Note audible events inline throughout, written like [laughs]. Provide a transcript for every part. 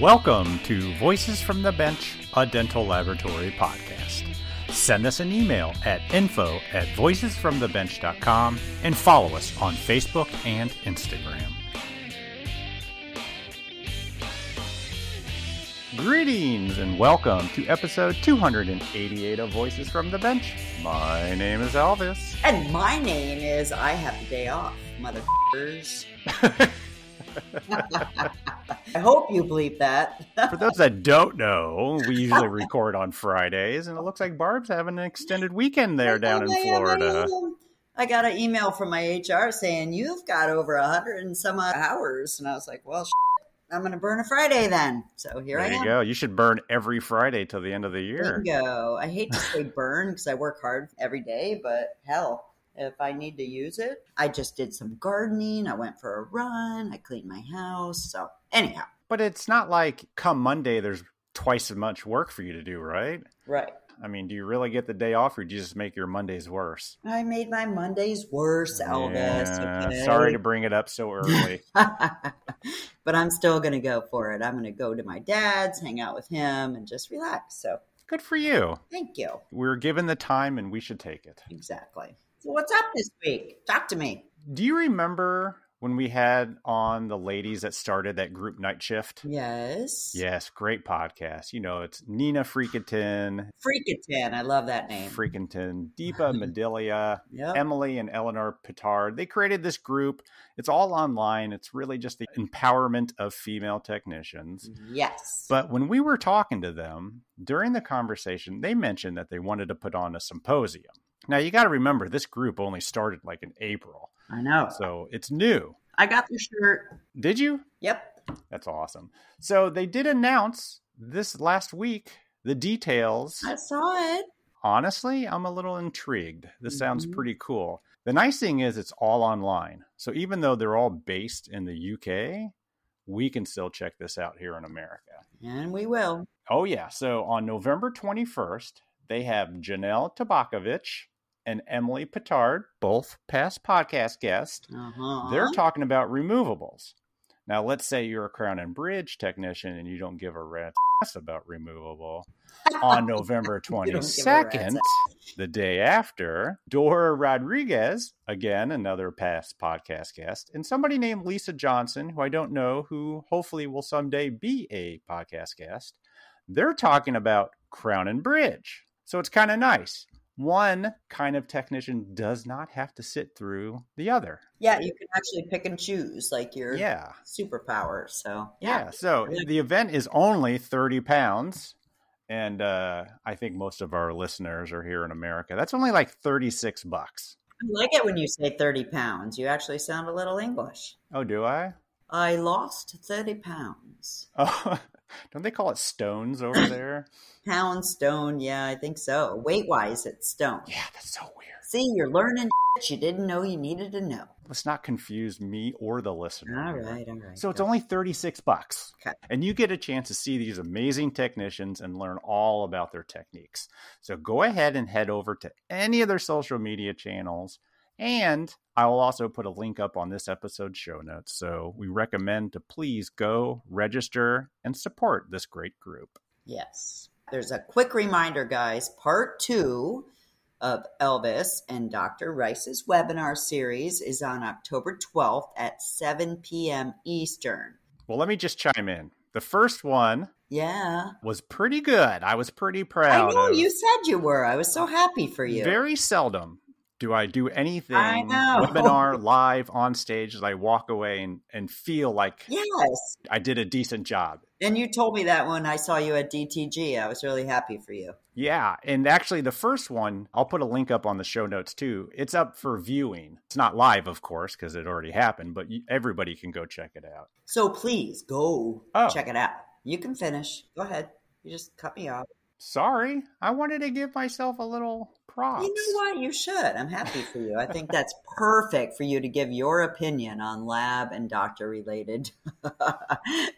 Welcome to Voices from the Bench, a dental laboratory podcast. Send us an email at info at voicesfromthebench.com and follow us on Facebook and Instagram. Greetings and welcome to episode 288 of Voices from the Bench. My name is Elvis. [laughs] And my name is I have the day off, motherfuckers. [laughs] I hope you bleep that. For those that don't know, we [laughs] usually record on Fridays, and it looks like Barb's having an extended weekend there oh, down in Florida. I got an email from my HR saying you've got over a hundred and some odd hours, and I was like, "Well, I'm going to burn a Friday then." So here there I am. you go. You should burn every Friday till the end of the year. Bingo. I hate to say [laughs] burn because I work hard every day, but hell, if I need to use it. I just did some gardening. I went for a run. I cleaned my house. So, anyhow. But it's not like come Monday, there's twice as much work for you to do, right? Right. I mean, do you really get the day off or do you just make your Mondays worse? I made my Mondays worse, Elvis. Yeah, okay? Sorry to bring it up so early. [laughs] but I'm still going to go for it. I'm going to go to my dad's, hang out with him, and just relax. So, good for you. Thank you. We're given the time and we should take it. Exactly. What's up this week? Talk to me. Do you remember when we had on the ladies that started that group night shift? Yes. Yes, great podcast. You know, it's Nina Freakinton. Freakinton. I love that name. Freakinton, Deepa [laughs] Medilia, yep. Emily and Eleanor Pittard. They created this group. It's all online. It's really just the empowerment of female technicians. Yes. But when we were talking to them during the conversation, they mentioned that they wanted to put on a symposium. Now you got to remember this group only started like in April. I know. So it's new. I got the shirt. Did you? Yep. That's awesome. So they did announce this last week the details. I saw it. Honestly, I'm a little intrigued. This mm-hmm. sounds pretty cool. The nice thing is it's all online. So even though they're all based in the UK, we can still check this out here in America. And we will. Oh yeah. So on November 21st, they have Jenelle Tabakovic and Emily Pittard, both past podcast guests. Uh-huh. They're talking about removables. Now, let's say you're a crown and bridge technician and you don't give a rat's ass about removable. On [laughs] November 22nd, the day after, Dora Rodriges, again, another past podcast guest, and somebody named Lisa Johnson, who I don't know, who hopefully will someday be a podcast guest, they're talking about crown and bridge. So it's kind of nice one kind of technician does not have to sit through the other. Yeah, you can actually pick and choose like your yeah. superpower. So yeah, yeah so the event is only thirty pounds, and uh, I think most of our listeners are here in America. That's only like thirty six bucks. I like it when you say thirty pounds. You actually sound a little English. Oh, do I? I lost thirty pounds. Oh, [laughs] don't they call it stones over [coughs] there? Pound stone, yeah, I think so. Weight wise, it's stone. Yeah, that's so weird. See, you're learning that you didn't know you needed to know. Let's not confuse me or the listener. All right, all right. So it's only 36 bucks. Okay. And you get a chance to see these amazing technicians and learn all about their techniques. So go ahead and head over to any of their social media channels and I will also put a link up on this episode's show notes. So we recommend to please go register and support this great group. Yes. There's a quick reminder, guys. Part two of Elvis and Dr. Rice's webinar series is on October 12th at 7 p.m. Eastern. Well, let me just chime in. The first one yeah. Was pretty good. I was pretty proud. I know you said you were. I was so happy for you. Very seldom do I do anything webinar [laughs] live on stage as I walk away and, and feel like yes I did a decent job. And you told me that when I saw you at DTG. I was really happy for you. Yeah. And actually, the first one, I'll put a link up on the show notes too. It's up for viewing. It's not live, of course, because it already happened, but everybody can go check it out. So please go oh. check it out. You can finish. Go ahead. You just cut me off. Sorry. I wanted to give myself a little props. You know what? You should. I'm happy for you. I [laughs] think that's perfect for you to give your opinion on lab and doctor related [laughs]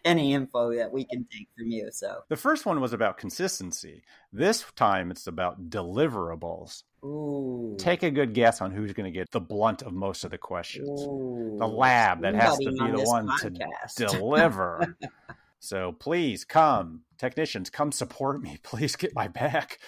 any info that we can take from you. So the first one was about consistency. This time it's about deliverables. Ooh. Take a good guess on who's going to get the blunt of most of the questions. Ooh. The lab that has to be the one podcast. to [laughs] deliver. So please come, technicians, come support me. [laughs] Please get my back.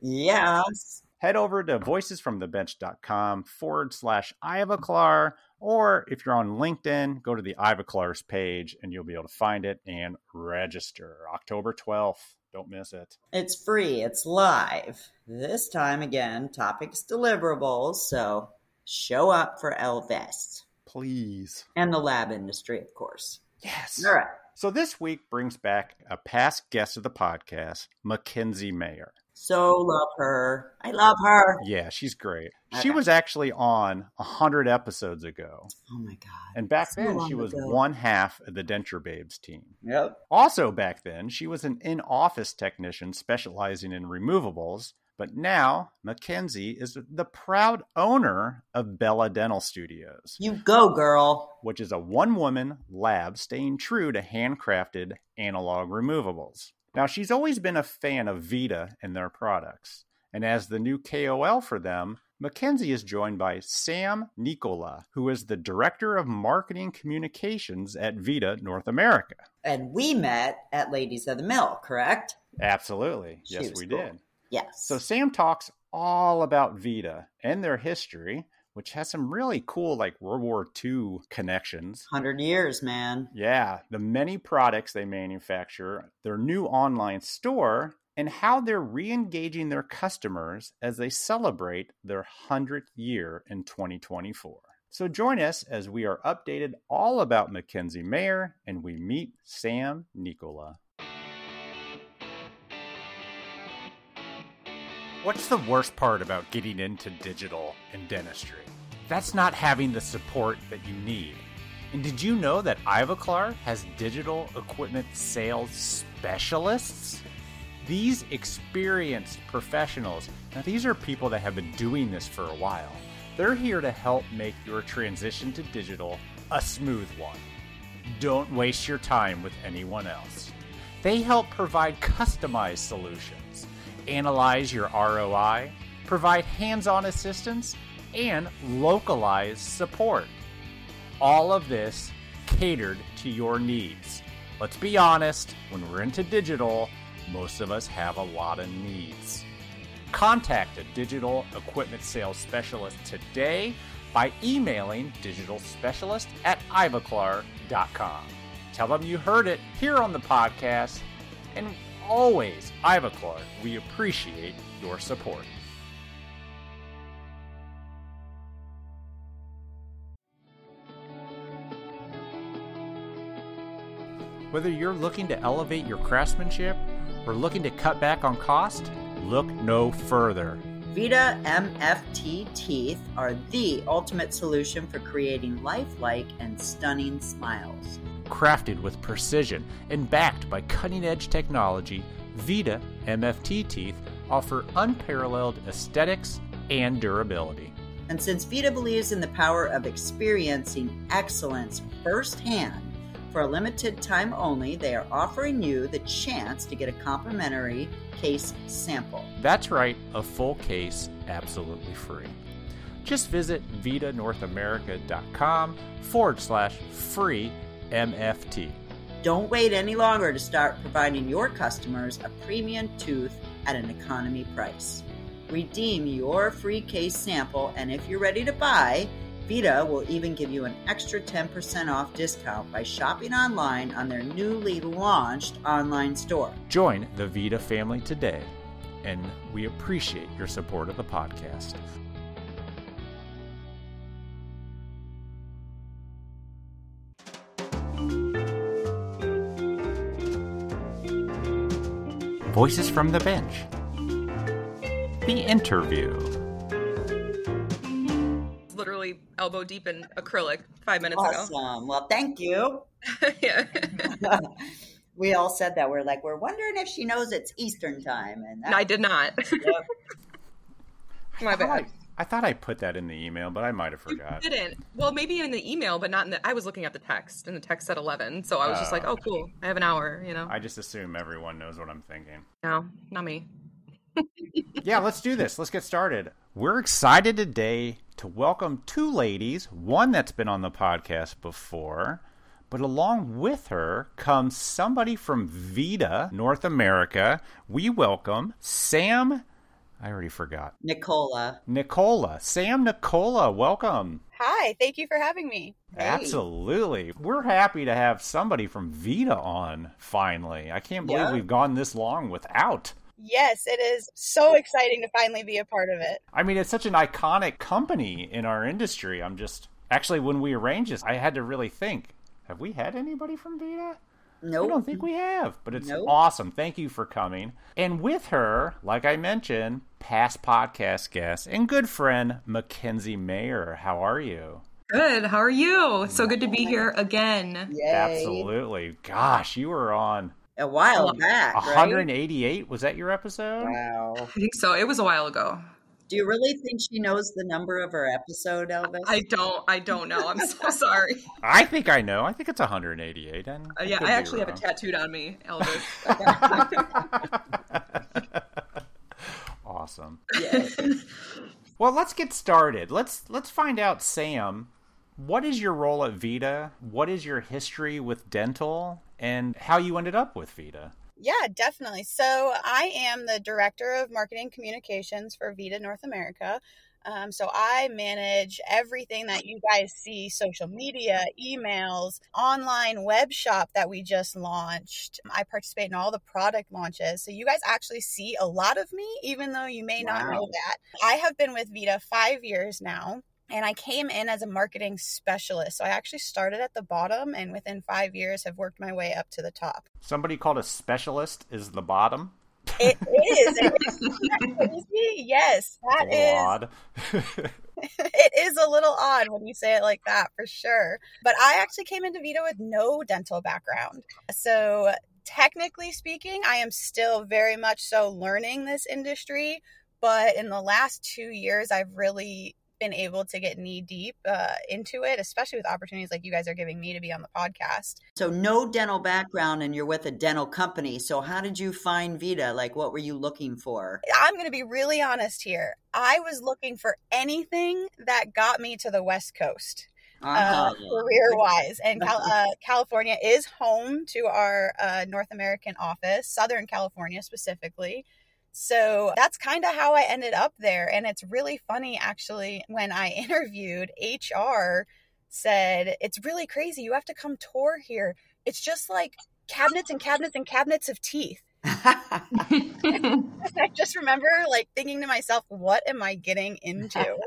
Yes. Head over to voicesfromthebench.com forward slash Ivoclar, or if you're on LinkedIn, go to the Ivoclar's page and you'll be able to find it and register. October 12th. Don't miss it. It's free, it's live. This time again, topics deliverables, so show up for Elvis. Please. And the lab industry, of course. Yes. All right. So this week brings back a past guest of the podcast, Mackenzie Mayer. So love her. I love her. Yeah, she's great. Okay. She was actually on 100 episodes ago. Oh my God. And back So then, she was ago. one half of the Denture Babes team. Yep. Also, back then, she was an in office technician specializing in removables. But now, Mackenzie is the proud owner of Bella Dental Studios, You go, girl. which is a one woman lab staying true to handcrafted analog removables. Now, she's always been a fan of Vita and their products. And as the new KOL for them, Mackenzie is joined by Sam Nekola, who is the Director of Marketing Communications at Vita North America. And we met at Ladies of the Mill, correct? Absolutely. She yes, we cool. did. Yes. So Sam talks all about Vita and their history, which has some really cool like World War II connections. 100 years, man. Yeah, the many products they manufacture, their new online store, and how they're re-engaging their customers as they celebrate their 100th year in 2024. So join us as we are updated all about Mackenzie Mayer and we meet Sam Nekola. What's the worst part about getting into digital in dentistry? That's not having the support that you need. And did you know that Ivoclar has digital equipment sales specialists? These experienced professionals, now these are people that have been doing this for a while. They're here to help make your transition to digital a smooth one. Don't waste your time with anyone else. They help provide customized solutions, analyze your ROI, provide hands on assistance, and localized support. All of this catered to your needs. Let's be honest, when we're into digital, most of us have a lot of needs. Contact a digital equipment sales specialist today by emailing digitalspecialist at ivoclar.com. Tell them you heard it here on the podcast, and always, Ivoclar, we appreciate your support. Whether you're looking to elevate your craftsmanship or looking to cut back on cost, look no further. Vita MFT teeth are the ultimate solution for creating lifelike and stunning smiles. Crafted with precision and backed by cutting edge technology, Vita MFT teeth offer unparalleled aesthetics and durability. And since Vita believes in the power of experiencing excellence firsthand, for a limited time only, they are offering you the chance to get a complimentary case sample. That's right, a full case absolutely free. Just visit vitanorthamerica.com forward slash free MFT. Don't wait any longer to start providing your customers a premium tooth at an economy price. Redeem your free case sample, and if you're ready to buy, Vita will even give you an extra 10% off discount by shopping online on their newly launched online store. Join the Vita family today, and we appreciate your support of the podcast. Voices from the Bench. The interview. literally elbow deep in acrylic five minutes ago. Awesome. Well, thank you. [laughs] yeah. [laughs] we all said that. We're like, we're wondering if she knows it's Eastern time. And I did not. Yep. [laughs] My I thought bad. I thought I put that in the email, but I might have You forgot. didn't. Well, maybe in the email, but not in the. I was looking at the text, and the text said eleven, so I was just Oh. like, "Oh, cool, I have an hour." You know, I just assume everyone knows what I'm thinking. no, not me. [laughs] yeah, let's do this. Let's get started. We're excited today to welcome two ladies, one that's been on the podcast before, But along with her comes somebody from Vita, North America. We welcome Sam. I already forgot. Nekola. Nekola. Sam Nekola, welcome. Hi, thank you for having me. Absolutely. We're happy to have somebody from Vita on finally. I can't believe Yeah. we've gone this long without. Yes, it is so exciting to finally be a part of it. I mean, it's such an iconic company in our industry. I'm just actually when we arranged this, I had to really think: Have we had anybody from Vita? Nope. I don't think we have, but it's Nope. awesome. Thank you for coming. And with her, like I mentioned, past podcast guest and good friend Mackenzie Mayer. How are you? Good. How are you? So good to be here again. Yay. Absolutely. Gosh, you were on A while back, right? 188. Was that your episode? Wow. I think so. It was a while ago. Do you really think she knows the number of her episode, Elvis? I don't. I don't know. I'm so [laughs] sorry. I think I know. I think it's 188. And Uh, yeah, could I be actually have it tattooed on me, Elvis. [laughs] awesome. Yeah. Well, let's get started. Let's let's find out, Sam. What is your role at Vita? What is your history with dental, and how you ended up with Vita? Yeah, definitely. So, I am the director of marketing communications for Vita North America. Um, so, I manage everything that you guys see social media, emails, online web shop that we just launched. I participate in all the product launches. So, you guys actually see a lot of me, even though you may not know that. I have been with Vita five years now. And I came in as a marketing specialist. So I actually started at the bottom and within five years have worked my way up to the top. Somebody called a specialist is the bottom. It [laughs] is. It is. Yes, that is. odd. [laughs] It is a little odd when you say it like that, for sure. But I actually came into Vita with no dental background, so technically speaking, I am still very much so learning this industry. But in the last two years, I've really been able to get knee deep uh, into it, especially with opportunities like you guys are giving me to be on the podcast. so no dental background and you're with a dental company. So how did you find Vita? Like what were you looking for? I'm going to be really honest here. I was looking for anything that got me to the West Coast. uh, Uh-huh. career wise. And Cal- [laughs] uh, California is home to our uh, North American office, Southern California specifically. So that's kind of how I ended up there. And it's really funny, actually, when I [laughs] interviewed, HR said, It's really crazy. You have to come tour here. It's just like cabinets and cabinets and cabinets of teeth. [laughs] I just remember like thinking to myself, what am I getting into?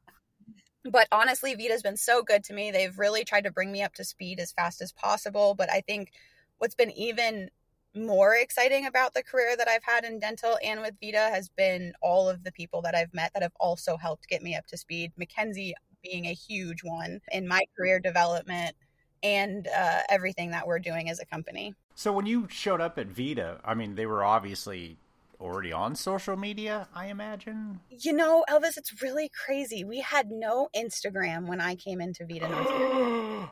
[laughs] but honestly, Vita's been so good to me. They've really tried to bring me up to speed as fast as possible. But I think what's been even more exciting about the career that I've had in dental and with Vita has been all of the people that I've met that have also helped get me up to speed. Mackenzie being a huge one in my career development and uh, everything that we're doing as a company. So when you showed up at Vita, I mean, they were obviously already on social media, I imagine. You know, Elvis, it's really crazy. We had no Instagram when I came into Vita North [gasps]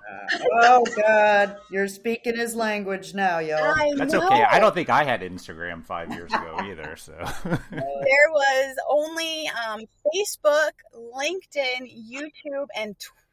oh God, you're speaking his language now, y'all. I That's know. okay. I don't think I had Instagram five years ago [laughs] either. So There was only um, Facebook, LinkedIn, YouTube, and Twitter.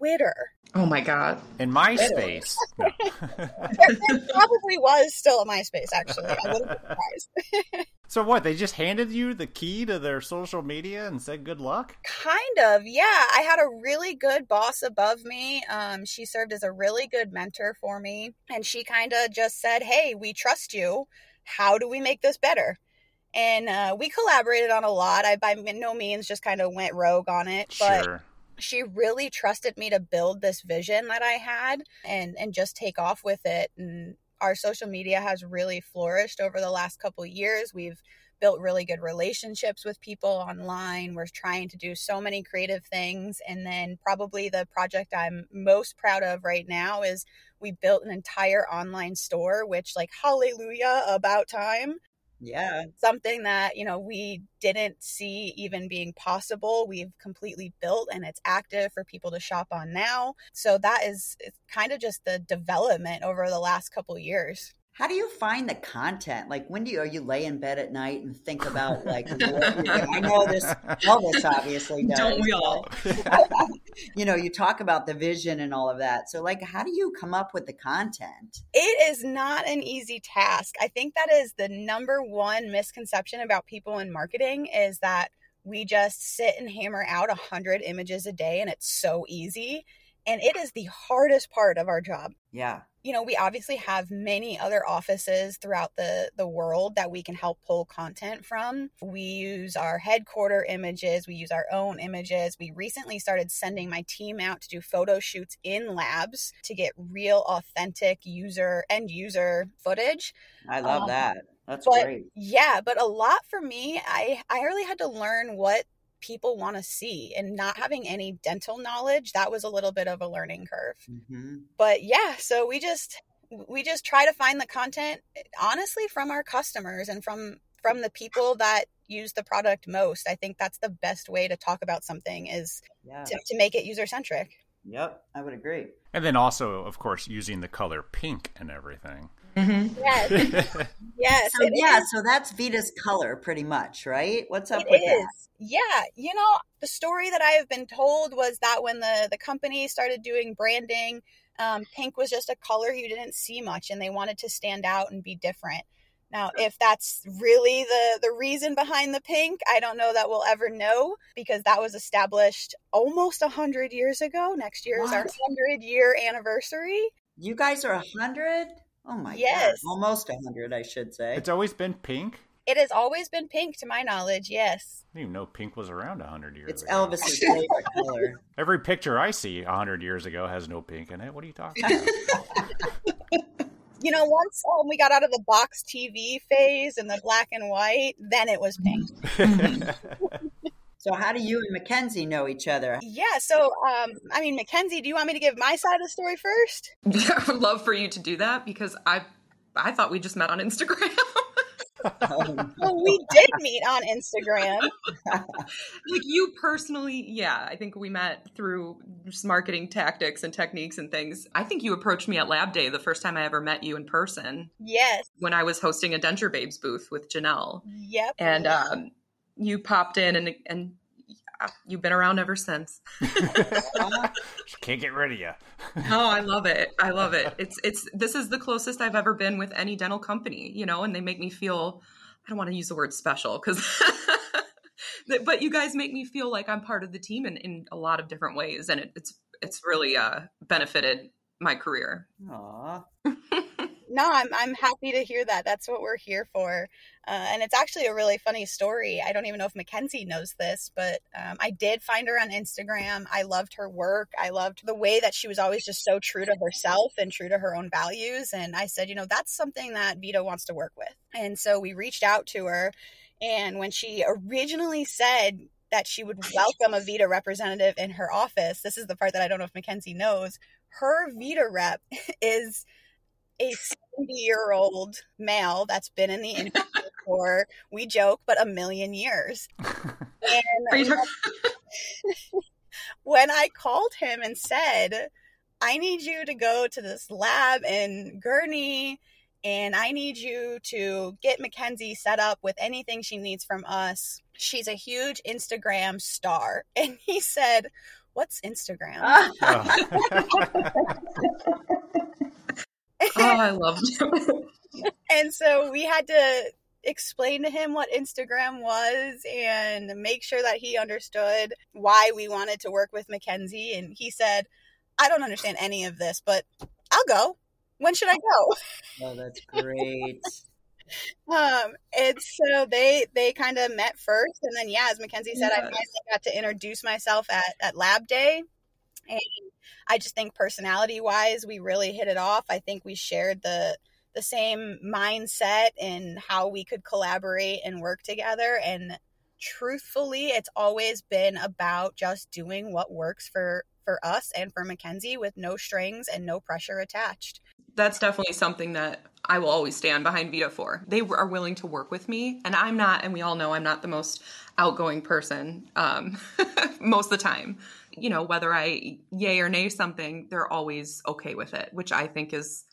Oh my god. in MySpace, no. [laughs] There, there probably was still a MySpace, actually. I wouldn't surprised. [laughs] so what? They just handed you the key to their social media and said good luck. Kind of, yeah. I had a really good boss above me. Um, she served as a really good mentor for me. And she kind of just said, Hey, we trust you. How do we make this better? And uh, we collaborated on a lot. I by no means just kind of went rogue on it, but Sure. She really trusted me to build this vision that I had and and just take off with it. And our social media has really flourished over the last couple years. We've built really good relationships with people online. We're trying to do so many creative things. And then probably the project I'm most proud of right now is we built an entire online store, which like hallelujah about time Yeah. something that you know we didn't see even being possible we've completely built and it's active for people to shop on now so that is kind of just the development over the last couple years How do you find the content? Like, when do you are you lay in bed at night and think about like? I know this Elvis obviously [laughs] does. Don't we all? you know, you talk about the vision and all of that. So, like, how do you come up with the content? It is not an easy task. I think that is the number one misconception about people in marketing is that we just sit and hammer out a hundred images a day and it's so easy. And it is the hardest part of our job. Yeah. You know we obviously have many other offices throughout the the world that we can help pull content from. We use our headquarter images we use our own images. We recently started sending my team out to do photo shoots in labs to get real authentic user end user footage. I love um, that. That's but, great. yeah but a lot for me i i really had to learn what people want to see and not having any dental knowledge that was a little bit of a learning curve. Mm-hmm. but yeah so we just we just try to find the content honestly from our customers and from from the people that use the product most. I think that's the best way to talk about something is yeah. to, to make it user centric yep i would agree. And then also of course using the color pink and everything Mm-hmm. Yes. [laughs] yes. So, yeah. Is. So that's Vita's color, pretty much, right? What's up it with is. that? Yeah. You know, the story that I have been told was that when the the company started doing branding, um, pink was just a color you didn't see much, and they wanted to stand out and be different. Now, if that's really the the reason behind the pink, I don't know that we'll ever know because that was established almost a hundred years ago. Next year what? is our hundred year anniversary. You guys are a hundred. Oh my yes. god. Almost 100, I should say. It's always been pink? It has always been pink to my knowledge, yes. I didn't even know pink was around 100 years ago. it's ago. Elvis's favorite color. [laughs] Every picture I see 100 years ago has no pink in it. What are you talking about? [laughs] you know, once um, we got out of the box TV phase and the black and white, then it was pink. [laughs] So how do you and Mackenzie know each other? Yeah, so um, I mean, Mackenzie, do you want me to give my side of the story first? [laughs] Yeah, I would love for you to do that because I I thought we just met on Instagram. [laughs] well, we did meet on Instagram. [laughs] like you personally, yeah, I think we met through just marketing tactics and techniques and things. I think you approached me at Lab Day the first time I ever met you in person. Yes. When I was hosting a Denture Babes booth with Jenelle. Yep. And um, you popped in and and you've been around ever since. [laughs] Can't get rid of you. [laughs] oh, I love it. I love it. It's it's this is the closest I've ever been with any dental company, you know, and they make me feel I don't want to use the word special because [laughs] but you guys make me feel like I'm part of the team in, in a lot of different ways and it, it's it's really uh benefited my career. Aww no, I'm I'm happy to hear that. That's what we're here for. Uh, and it's actually a really funny story. I don't even know if Mackenzie knows this, but um, I did find her on Instagram. I loved her work. I loved the way that she was always just so true to herself and true to her own values. And I said, you know, that's something that Vita wants to work with. And so we reached out to her. And when she originally said that she would welcome a Vita representative in her office, this is the part that I don't know if Mackenzie knows. Her Vita rep [laughs] is a 70 year old male that's been in the [laughs] industry for, we joke, but a million years. And [laughs] when I called him and said, I need you to go to this lab in Gurnee and I need you to get Mackenzie set up with anything she needs from us. She's a huge Instagram star. [laughs] And he said, What's Instagram? oh, [laughs] I loved him. [laughs] and so we had to explain to him what Instagram was and make sure that he understood why we wanted to work with Mackenzie. And he said, I don't understand any of this, but I'll go. When should I go? Oh, that's great. [laughs] um, and so they they kind of met first, and then yeah, as Mackenzie said, yes. I finally got to introduce myself at at Lab Day, I just think personality wise, we really hit it off. I think we shared the the same mindset and how we could collaborate and work together. And truthfully, it's always been about just doing what works for for us and for Mackenzie with no strings and no pressure attached. That's definitely something that I will always stand behind Vita for. They are willing to work with me, and I'm not, and we all know I'm not the most outgoing person um, [laughs] most of the time you know, whether I yay or nay something, they're always okay with it, which I think is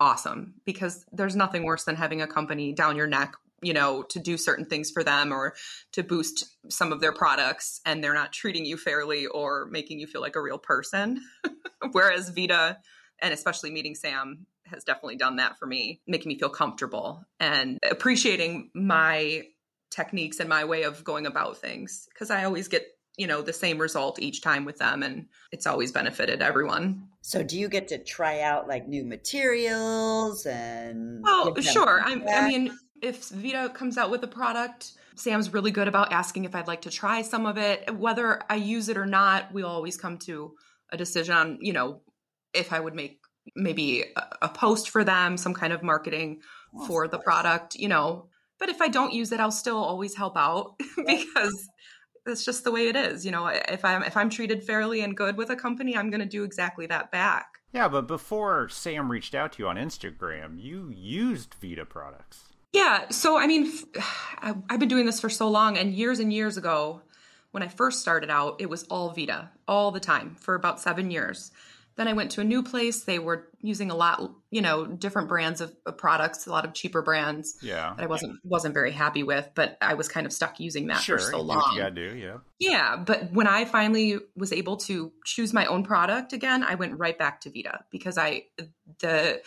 awesome because there's nothing worse than having a company down your neck you know to do certain things for them or to boost some of their products and they're not treating you fairly or making you feel like a real person. [laughs] Whereas vita and especially meeting sam has definitely done that for me making me feel comfortable and appreciating my techniques and my way of going about things because i always get you know the same result each time with them and it's always benefited everyone. So do you get to try out like new materials and oh sure. I, I mean if vita comes out with a product sam's really good about asking if i'd like to try some of it. Whether i use it or not we'll always come to a decision on you know if i would make maybe a, a post for them some kind of marketing for the product you know. But if i don't use it i'll still always help out [laughs] because that's just the way it is. You know, if I'm if I'm treated fairly and good with a company, I'm going to do exactly that back. Yeah, but before Sam reached out to you on Instagram, you used Vita products. Yeah, so I mean, [sighs] I've been doing this for so long, and years and years ago, when I first started out, it was all Vita all the time for about seven years. Then I went to a new place. They were using a lot, you know, different brands of, of products, a lot of cheaper brands. Yeah, that I wasn't wasn't very happy with, but I was kind of stuck using that sure, for so long. Yeah, do yeah. Yeah, but when I finally was able to choose my own product again, I went right back to Vita because I the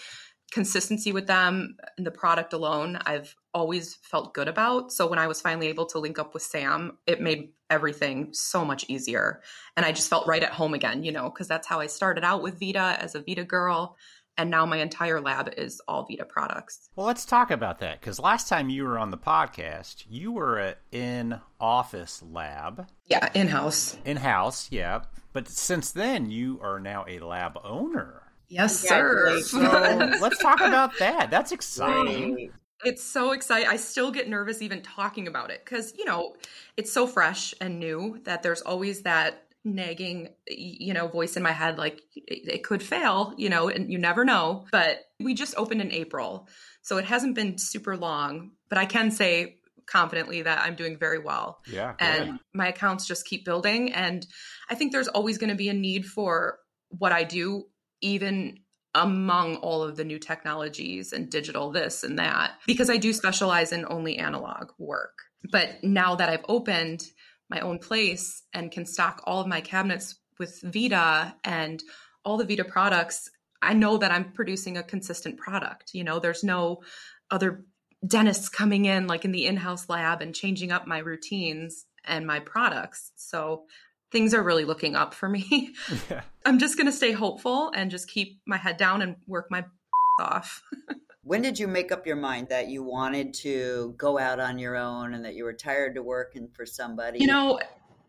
consistency with them and the product alone I've always felt good about. So when I was finally able to link up with Sam, it made everything so much easier. And I just felt right at home again, you know, because that's how I started out with Vita as a Vita girl. And now my entire lab is all Vita products. Well, let's talk about that because last time you were on the podcast, you were an in office lab. Yeah, in house. In house, yeah. But since then, you are now a lab owner. Yes, sir. [laughs] So let's talk about that. That's exciting. It's so exciting. I still get nervous even talking about it because, you know, it's so fresh and new that there's always that nagging, you know, voice in my head like it, it could fail, you know, and you never know. But we just opened in April. So it hasn't been super long, but I can say confidently that I'm doing very well. Yeah. And my accounts just keep building. And I think there's always going to be a need for what I do, even among all of the new technologies and digital this and that, because I do specialize in only analog work. But now that I've opened my own place and can stock all of my cabinets with Vita and all the Vita products, I know that I'm producing a consistent product. You know, there's no other dentists coming in like in the in-house lab and changing up my routines and my products. So things are really looking up for me. [laughs] Yeah. I'm just going to stay hopeful and just keep my head down and work my [laughs] off. [laughs] when did you make up your mind that you wanted to go out on your own and that you were tired of working for somebody? You know,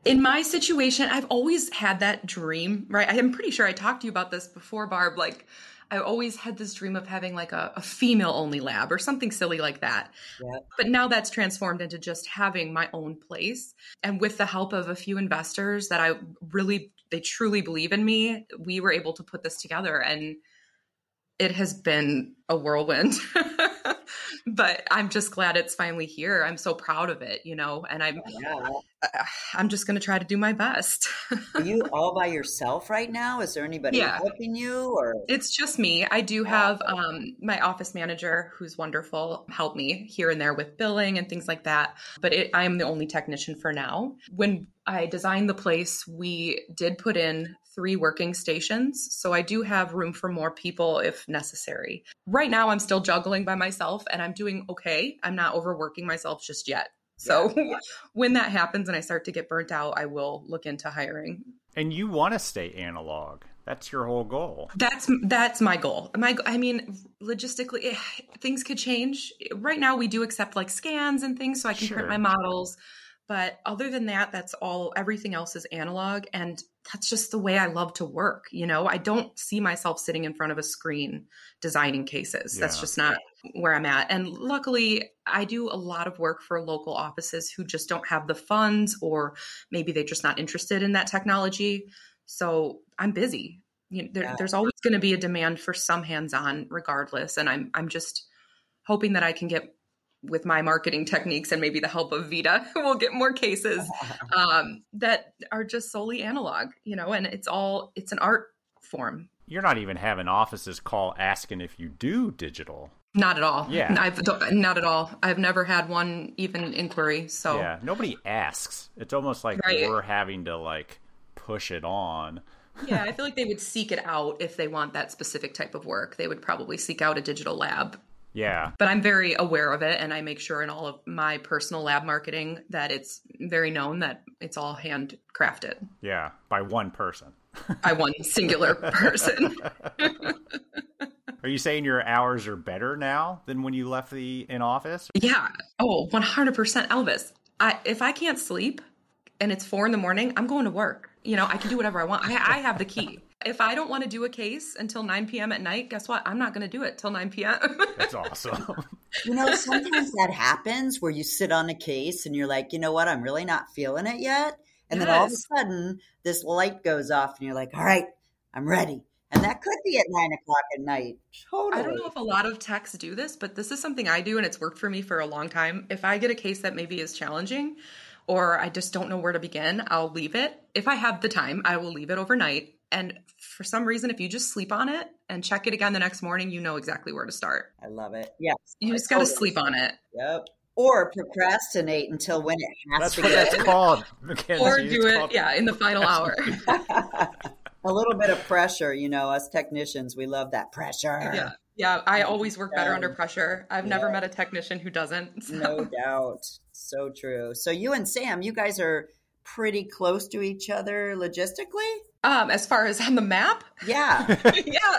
in my situation, I've always had that dream, right? I'm pretty sure I talked to you about this before, Barb. Like, I always had this dream of having like a, a female only lab or something silly like that. Yep. But now that's transformed into just having my own place. And with the help of a few investors that I really, they truly believe in me, we were able to put this together. And it has been a whirlwind. [laughs] but I'm just glad it's finally here. I'm so proud of it, you know, and I'm yeah. I'm just going to try to do my best. Are you [laughs] all by yourself right now? Is there anybody yeah. helping you or It's just me. I do have um, my office manager who's wonderful help me here and there with billing and things like that, but it, I am the only technician for now. When I designed the place, we did put in three working stations. So I do have room for more people if necessary. Right now, I'm still juggling by myself and I'm doing okay. I'm not overworking myself just yet. So yeah. [laughs] when that happens and I start to get burnt out, I will look into hiring. And you want to stay analog. That's your whole goal. That's that's my goal. My I mean, logistically, eh, things could change. Right now, we do accept like scans and things, so I can sure. print my models. But other than that, that's all. Everything else is analog, and that's just the way I love to work. You know, I don't see myself sitting in front of a screen designing cases. Yeah. That's just not where I'm at. And luckily, I do a lot of work for local offices who just don't have the funds or maybe they're just not interested in that technology. So I'm busy. You know, there, yeah. There's always going to be a demand for some hands-on regardless. And I'm, I'm just hoping that I can get with my marketing techniques and maybe the help of Vita, [laughs] we'll get more cases [laughs] um, that are just solely analog, you know, and it's all, it's an art form. you're not even having offices call asking if you do digital. Not at all. Yeah. I've not at all. I've never had one even inquiry. So Yeah, nobody asks. It's almost like Right. we're having to like push it on. [laughs] yeah, I feel like they would seek it out if they want that specific type of work. They would probably seek out a digital lab. Yeah, But I'm very aware of it, and I make sure in all of my personal lab marketing that it's very known that it's all handcrafted yeah, by one person. by one singular [laughs] person. Are you saying your hours are better now than when you left the in office? Yeah. Oh, 100% Elvis. I if I can't sleep and it's four in the morning, I'm going to work. You know, I can do whatever I want. I, I have the key. If I don't want to do a case until 9 p.m. at night, guess what? I'm not going to do it till 9 p.m. [laughs] That's awesome. You know, sometimes that happens where you sit on a case and you're like, you know what, I'm really not feeling it yet. And then all of a sudden, this light goes off and you're like, all right, I'm ready. And that could be at nine o'clock at night. Totally. I don't know if a lot of techs do this, but this is something I do and it's worked for me for a long time. If I get a case that maybe is challenging or I just don't know where to begin, I'll leave it. If I have the time, I will leave it overnight. And for some reason, if you just sleep on it and check it again the next morning, you know exactly where to start. I love it. Yes. You I just got to totally- sleep on it. Yep. Or procrastinate until when it has That's to what get. that's called. [laughs] Mackenzie. Or It's do it, yeah, in the final hour. [laughs] [laughs] a little bit of pressure, you know, us technicians, we love that pressure. yeah. Yeah, I always work better under pressure. I've never met a technician who doesn't. so- No doubt. So true. So you and Sam, you guys are pretty close to each other logistically? Um, as far as on the map, Yeah. [laughs] yeah.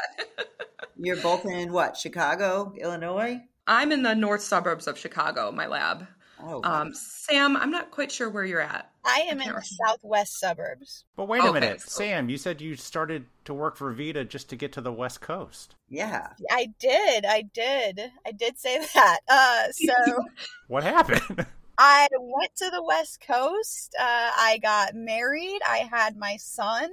You're both in what, Chicago, Illinois? I'm in the north suburbs of Chicago, my lab. Oh, Um, Sam, I'm not quite sure where you're at. I am in the remember. southwest suburbs. But wait a Okay, minute, so- Sam. You said you started to work for Vita just to get to the West Coast. yeah. I did. I did. I did say [laughs] that. Uh, so What happened? [laughs] I went to the West Coast. Uh, I got married. I had my son.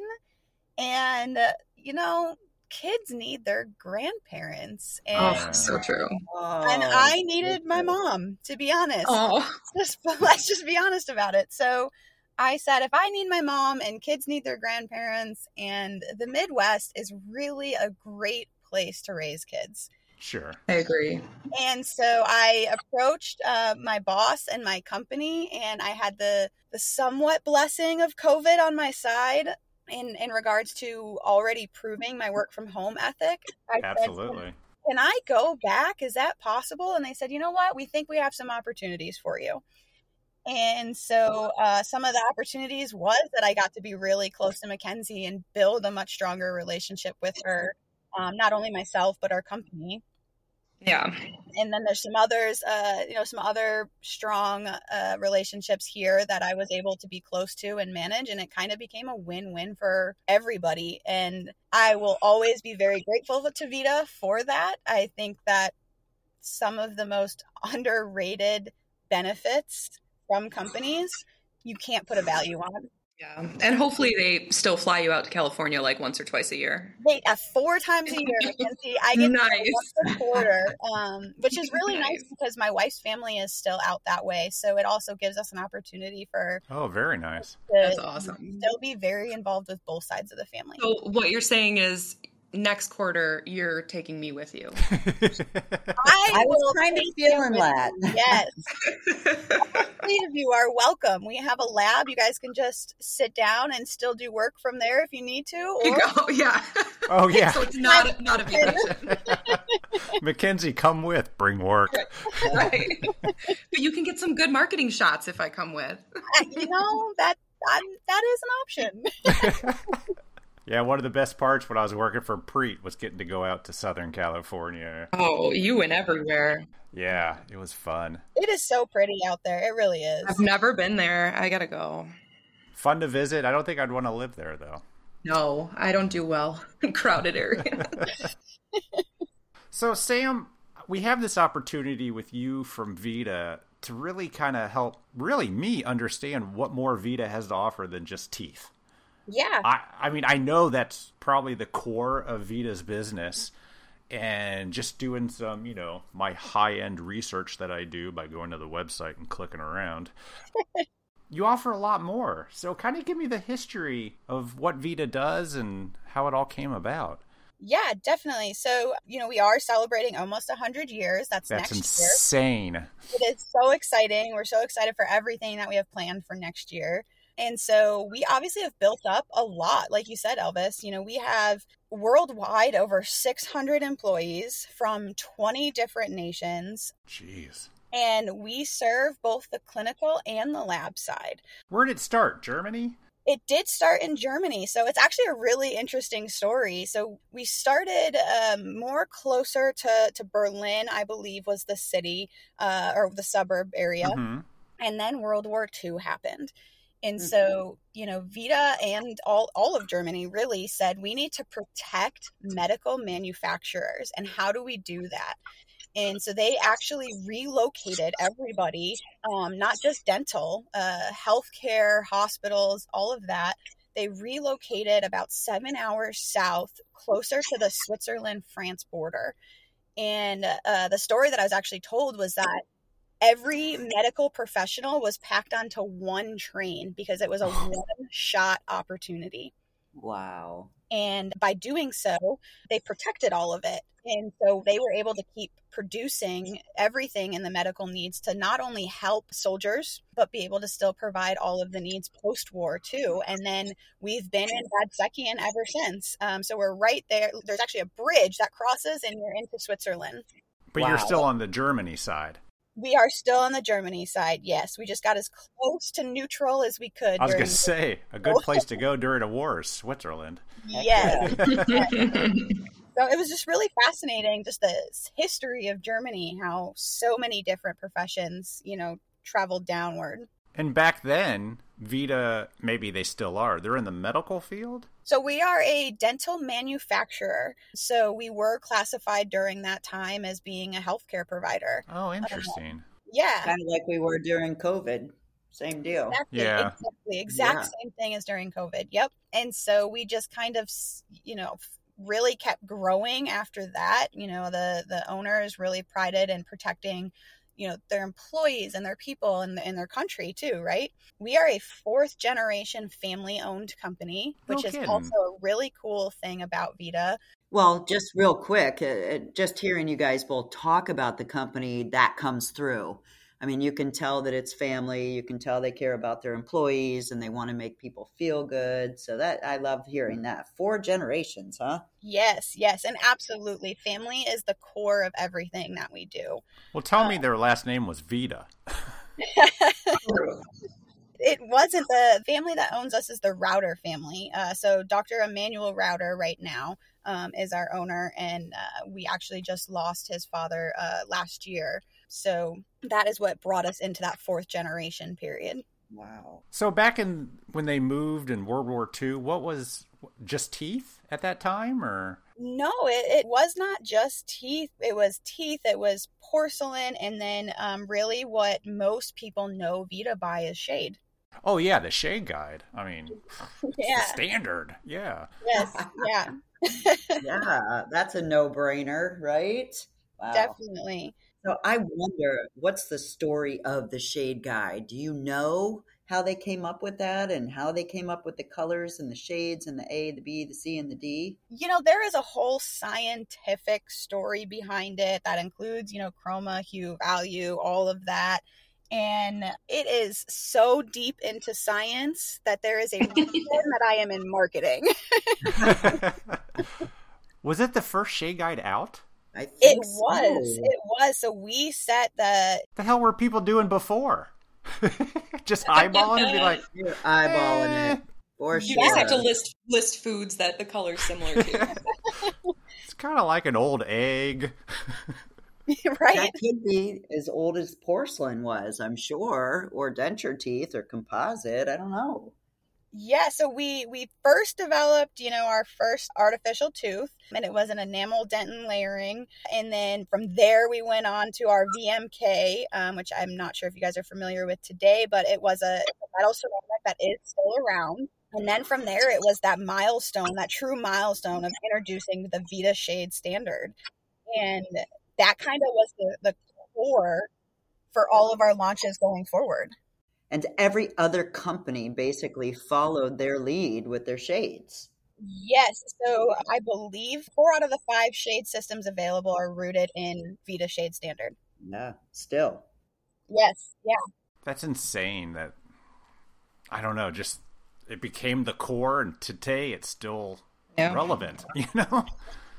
And, uh, you know, kids need their grandparents. And, Oh, so true. Oh, and I needed my mom, to be honest. Oh, [laughs] Just, [laughs] let's just be honest about it. So I said, if I need my mom and kids need their grandparents, and the Midwest is really a great place to raise kids. Sure. I agree. And so I approached uh, my boss and my company, and I had the the somewhat blessing of COVID on my side in in regards to already proving my work from home ethic. I said, Absolutely. Can I go back? Is that possible? And they said, you know what? We think we have some opportunities for you. And so uh, some of the opportunities was that I got to be really close to Mackenzie and build a much stronger relationship with her, um, not only myself but our company Yeah. and then there's some others uh you know some other strong uh relationships here that i was able to be close to and manage and it kind of became a win-win for everybody. And i will always be very grateful to vita for that. I think that some of the most [laughs] underrated benefits from companies you can't put a value on Yeah. And hopefully they still fly you out to California like once or twice a year. they uh, four times a year [laughs] Mackenzie. i get to go Nice. once a quarter um, which is really [laughs] nice. Nice. because my wife's family is still out that way so it also gives us an opportunity for Oh, very nice. That's awesome. They'll be very involved with both sides of the family So what you're saying is next quarter you're taking me with you. [laughs] i, I was kind of feeling that. yes [laughs] three of you are welcome we have a lab you guys can just sit down and still do work from there if you need to you go. [laughs] Yeah. oh yeah, So it's not not a vacation. Mackenzie, come with. Bring work. right. But you can get some good marketing shots if I come with. you know that that, that is an option Yeah, one of the best parts when I was working for Preet was getting to go out to Southern California. Oh, you went everywhere. Yeah, it was fun. it is so pretty out there it really is I've never been there. I gotta go. Fun to visit. I don't think I'd want to live there though. No, I don't do well [laughs] in crowded areas. [laughs] So, Sam, we have this opportunity with you from Vita to really kind of help, really, me understand what more Vita has to offer than just teeth. Yeah I, I mean, I know that's probably the core of Vita's business. And just doing some, you know, my high end research that I do by going to the website and clicking around, [laughs] you offer a lot more. So, kind of give me the history of what Vita does and how it all came about. Yeah, definitely. So, you know, we are celebrating almost 100 years. That's, That's next insane. year. It is so exciting. We're so excited for everything that we have planned for next year. And so we obviously have built up a lot. Like you said, Elvis, you know, we have worldwide over 600 employees from 20 different nations. Jeez. And we serve both the clinical and the lab side. Where did it start? Germany? It did start in Germany. So it's actually a really interesting story. So we started um, more closer to, to Berlin, I believe, was the city uh, or the suburb area. Mm-hmm. And then World War II happened. And so, you know, Vita and all, all of Germany really said we need to protect medical manufacturers. And how do we do that? And so they actually relocated everybody, um, not just dental, uh, healthcare, hospitals, all of that. They relocated about seven hours south, closer to the Switzerland France border. And uh, the story that I was actually told was that every medical professional was packed onto one train because it was a [sighs] one shot opportunity. Wow. And by doing so, they protected all of it. And so they were able to keep producing everything in the medical needs to not only help soldiers, but be able to still provide all of the needs post war too. And then we've been in Bad Säckingen ever since. Um, so we're right there. There's actually a bridge that crosses and you're into Switzerland. But Wow. you're still on the Germany side. We are still on the Germany side. Yes, we just got as close to neutral as we could. I was going to say, a good place to go during a war is Switzerland. Yes. [laughs] So it was just really fascinating, just the history of Germany, how so many different professions, you know, traveled downward. And back then, Vita, maybe they still are, they're in the medical field? So we are a dental manufacturer. So we were classified during that time as being a healthcare provider. Oh, interesting. Um, yeah. Kind of like we were during COVID. Same deal. Exactly, Yeah. exactly. Exact Yeah. same thing as during COVID. Yep. And so we just kind of, you know, really kept growing after that. You know, the the owners really prided in protecting, you know, their employees and their people and, and their country too, right? We are a fourth generation family owned company, No which is also a really cool thing about Vita. Well, just real quick, uh, uh, just hearing you guys both talk about the company, that comes through. I mean, you can tell that it's family. You can tell they care about their employees and they want to make people feel good. So that I love hearing that. Four generations, huh? Yes, yes, and absolutely. Family is the core of everything that we do. Well, tell me their last name was Vita. [laughs] it wasn't the family that owns us is the Rauter family. Uh, so Dr. Emmanuel Rauter right now um, is our owner, and uh, we actually just lost his father uh, last year. So that is what brought us into that fourth generation period. Wow. So back in when they moved in World War II, what was just teeth at that time, or No, it, it was not just teeth. It was teeth. It was porcelain, and then um, really what most people know Vita by is shade. oh yeah, the shade guide. I mean, [laughs] it's the Yeah. standard. Yeah. Yes. Yeah. [laughs] Yeah, that's a no brainer, right? Wow. Definitely. So I wonder what's the story of the shade guide? Do you know how they came up with that and how they came up with the colors and the shades and the A, the B, the C, and the D? you know there is a whole scientific story behind it that includes you know chroma hue value all of that and it is so deep into science that there is a reason [laughs] that i am in marketing [laughs] [laughs] was it the first shade guide out? I it was so. it was so we set the The hell were people doing before? [laughs] Just [laughs] eyeballing and be like, You're eyeballing Eh. it for You sure. just have to list list foods that the color's similar to. [laughs] it's kind of like an old egg. right That could be as old as porcelain was, I'm sure, or denture teeth or composite. I don't know. Yeah, so we we first developed, you know, our first artificial tooth, and it was an enamel dentin layering, and then from there we went on to our VMK, um, which I'm not sure if you guys are familiar with today, but it was a metal ceramic that is still around. And then from there, it was that milestone, that true milestone of introducing the Vita Shade standard, and that kind of was the the core for all of our launches going forward. And every other company basically followed their lead with their shades. Yes. So I believe four out of the five shade systems available are rooted in Vita Shade Standard. Yeah, still. Yes. Yeah. That's insane that I don't know, just it became the core and today it's still yeah. relevant, [laughs] you know?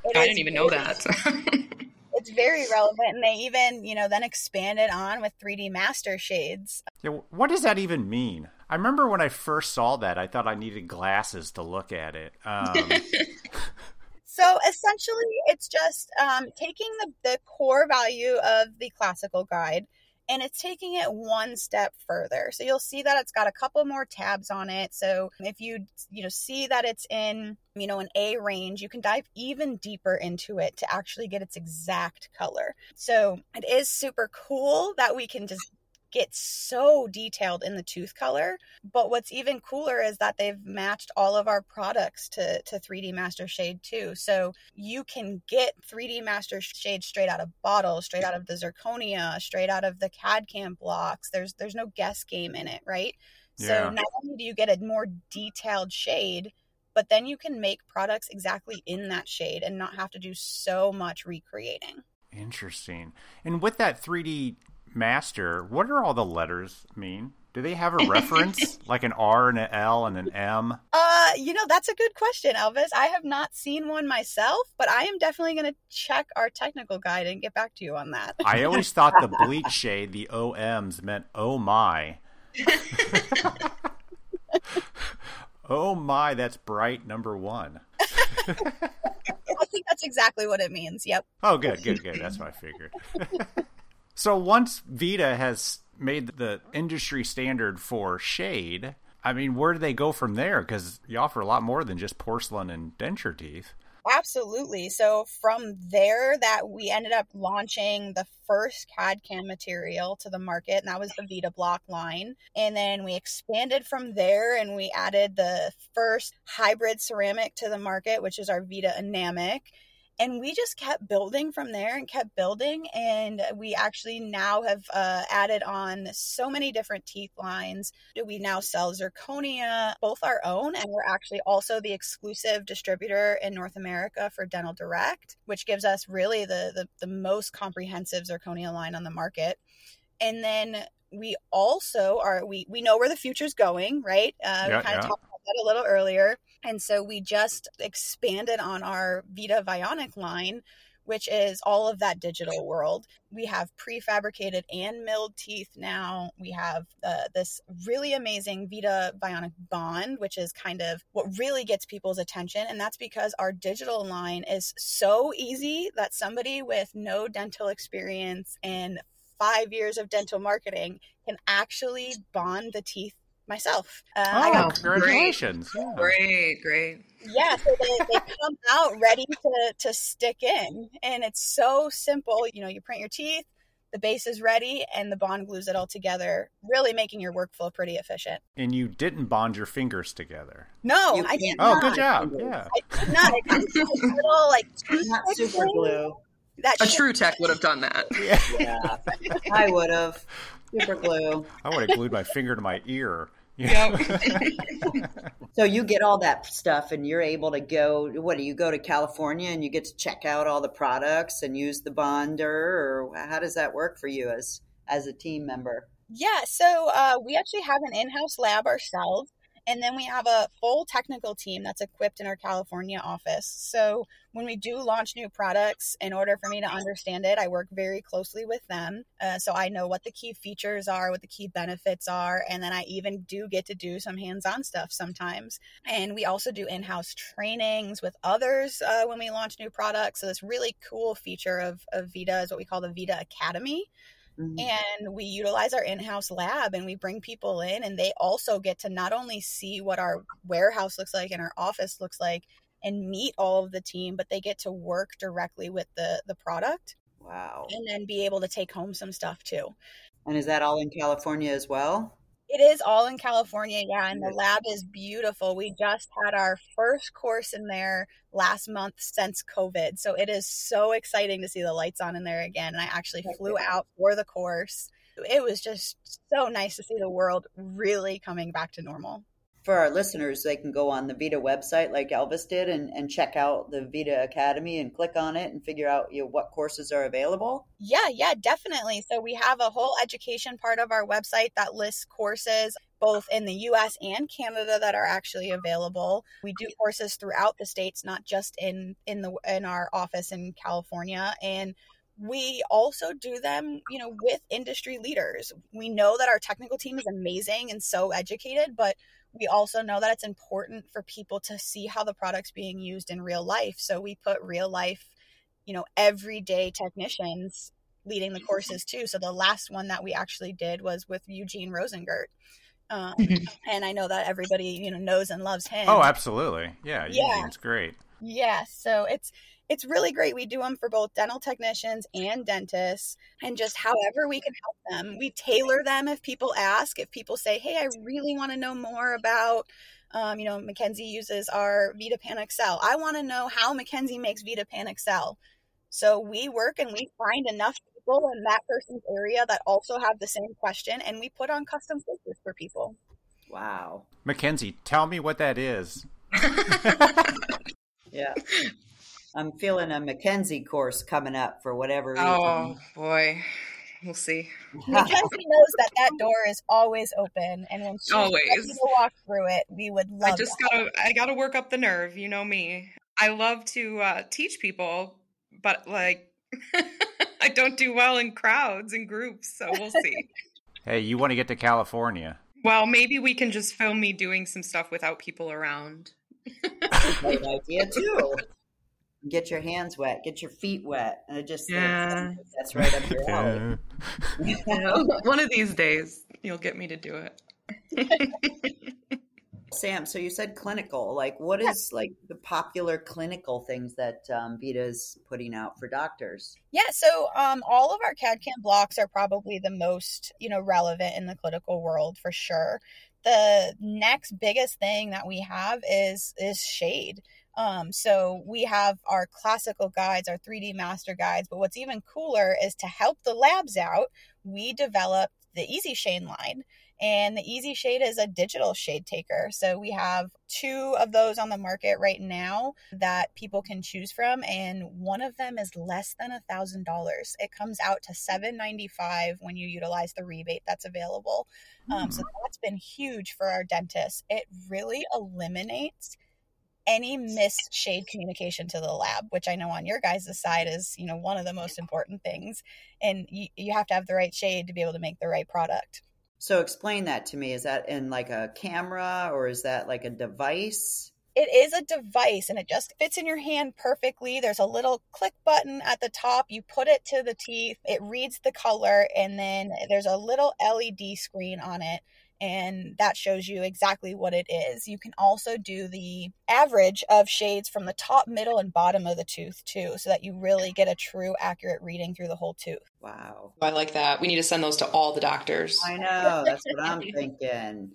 It I didn't even know that. [laughs] it's very relevant and they even, you know, then expanded on with 3D master shades. Yeah, what does that even mean? I remember when I first saw that, I thought I needed glasses to look at it. Um... [laughs] so essentially, it's just um, taking the, the core value of the classical guide and it's taking it one step further. So you'll see that it's got a couple more tabs on it. So if you you know see that it's in, you know, an A range, you can dive even deeper into it to actually get its exact color. So it is super cool that we can just get so detailed in the tooth color. But what's even cooler is that they've matched all of our products to, to 3D Master Shade too. So you can get 3D Master Shade straight out of bottles, straight out of the zirconia, straight out of the CAD CAM blocks. There's there's no guess game in it, right? Yeah. So not only do you get a more detailed shade, but then you can make products exactly in that shade and not have to do so much recreating. Interesting. And with that 3D master, what do all the letters mean? Do they have a reference [laughs] like an R and an L and an M? Uh, you know, that's a good question, Elvis. I have not seen one myself, but I am definitely going to check our technical guide and get back to you on that. I always [laughs] thought the bleach shade, the OMs meant oh my. [laughs] oh my, that's bright number 1. I think that's exactly what it means. Yep. Oh, good, good, good. That's what I figured. So once Vita has made the industry standard for shade, I mean, where do they go from there? Because you offer a lot more than just porcelain and denture teeth. Absolutely. So from there, that we ended up launching the first CAD CAM material to the market, and that was the Vita Block line. And then we expanded from there, and we added the first hybrid ceramic to the market, which is our Vita Enamic and we just kept building from there and kept building and we actually now have uh, added on so many different teeth lines. We now sell zirconia both our own and we're actually also the exclusive distributor in north america for dental direct which gives us really the the, the most comprehensive zirconia line on the market. And then we also are we we know where the future's going right? Uh, yeah, we kind of yeah. talked a little earlier and so we just expanded on our Vita Vionic line, which is all of that digital world. We have prefabricated and milled teeth now. We have uh, this really amazing Vita Vionic Bond, which is kind of what really gets people's attention. And that's because our digital line is so easy that somebody with no dental experience and five years of dental marketing can actually bond the teeth myself. Uh, oh, got, congratulations! Great, great, great. Yeah, so they, they come out ready to to stick in, and it's so simple. You know, you print your teeth, the base is ready, and the bond glues it all together, really making your workfsuper pretty efficient. And you didn't bond your fingers together. No, you I did Oh, good job! Yeah, I did not. I got little like [laughs] not super glue. That a true tech would have done that. [laughs] Yeah, yeah. I would have. Super glue. I would have glued my finger to my ear. Yep. [laughs] so you get all that stuff and you're able to go what do you go to California and you get to check out all the products and use the bonder or how does that work for you as as a team member? Yeah, so uh, we actually have an in-house lab ourselves and then we have a full technical team that's equipped in our California office. So when we do launch new products, in order for me to understand it, I work very closely with them. Uh, so I know what the key features are, what the key benefits are, and then I even do get to do some hands on stuff sometimes. And we also do in house trainings with others uh, when we launch new products. So this really cool feature of, of Vita is what we call the Vita Academy. Mm-hmm. And we utilize our in house lab and we bring people in, and they also get to not only see what our warehouse looks like and our office looks like and meet all of the team, but they get to work directly with the, the product. Wow. And then be able to take home some stuff too. And is that all in California as well? It is all in California, yeah, and the lab is beautiful. We just had our first course in there last month since COVID. So it is so exciting to see the lights on in there again. And I actually flew out for the course. It was just so nice to see the world really coming back to normal. For our listeners, they can go on the Vita website like Elvis did and, and check out the Vita Academy and click on it and figure out you know, what courses are available? Yeah, yeah, definitely. So we have a whole education part of our website that lists courses both in the US and Canada that are actually available. We do courses throughout the states, not just in in the in our office in California and we also do them, you know, with industry leaders. We know that our technical team is amazing and so educated, but we also know that it's important for people to see how the product's being used in real life. So we put real life, you know, everyday technicians leading the courses too. So the last one that we actually did was with Eugene Rosengert. Um, and I know that everybody, you know, knows and loves him. Oh, absolutely. Yeah, Yeah. Eugene's great. Yeah, so it's it's really great. We do them for both dental technicians and dentists, and just however we can help them. We tailor them if people ask. If people say, "Hey, I really want to know more about," um, you know, Mackenzie uses our VitaPan Excell. I want to know how Mackenzie makes VitaPan Excell. So we work and we find enough people in that person's area that also have the same question, and we put on custom quizzes for people. Wow. Mackenzie, tell me what that is. [laughs] Yeah. I'm feeling a Mackenzie course coming up for whatever reason. Oh boy, we'll see. Mackenzie [laughs] knows that that door is always open, and when she Always. to walk through it, we would love. I just to have gotta I gotta work up the nerve, you know me. I love to uh, teach people, but like [laughs] I don't do well in crowds and groups, so we'll see. [laughs] Hey, you want to get to California? well, maybe we can just film me doing some stuff without people around. Great idea too. Get your hands wet, get your feet wet, and it just Yeah. that's right up your alley. [laughs] [laughs] One of these days, you'll get me to do it. [laughs] Sam, so you said clinical. Like, what is like the popular clinical things that um, Vita's putting out for doctors? Yeah, so um, all of our CAD CAM blocks are probably the most you know relevant in the clinical world for sure. The next biggest thing that we have is is shade. Um, so we have our classical guides, our 3D master guides, but what's even cooler is to help the labs out. We developed the Easy Shade line, and the Easy Shade is a digital shade taker. So we have two of those on the market right now that people can choose from, and one of them is less than a thousand dollars. It comes out to seven ninety five when you utilize the rebate that's available. Um, so that's been huge for our dentists. It really eliminates any missed shade communication to the lab, which I know on your guys' side is, you know, one of the most important things. And you, you have to have the right shade to be able to make the right product. So explain that to me. Is that in like a camera or is that like a device? It is a device and it just fits in your hand perfectly. There's a little click button at the top. You put it to the teeth, it reads the color, and then there's a little LED screen on it. And that shows you exactly what it is. You can also do the average of shades from the top, middle, and bottom of the tooth, too, so that you really get a true, accurate reading through the whole tooth. Wow. I like that. We need to send those to all the doctors. I know. That's what I'm thinking.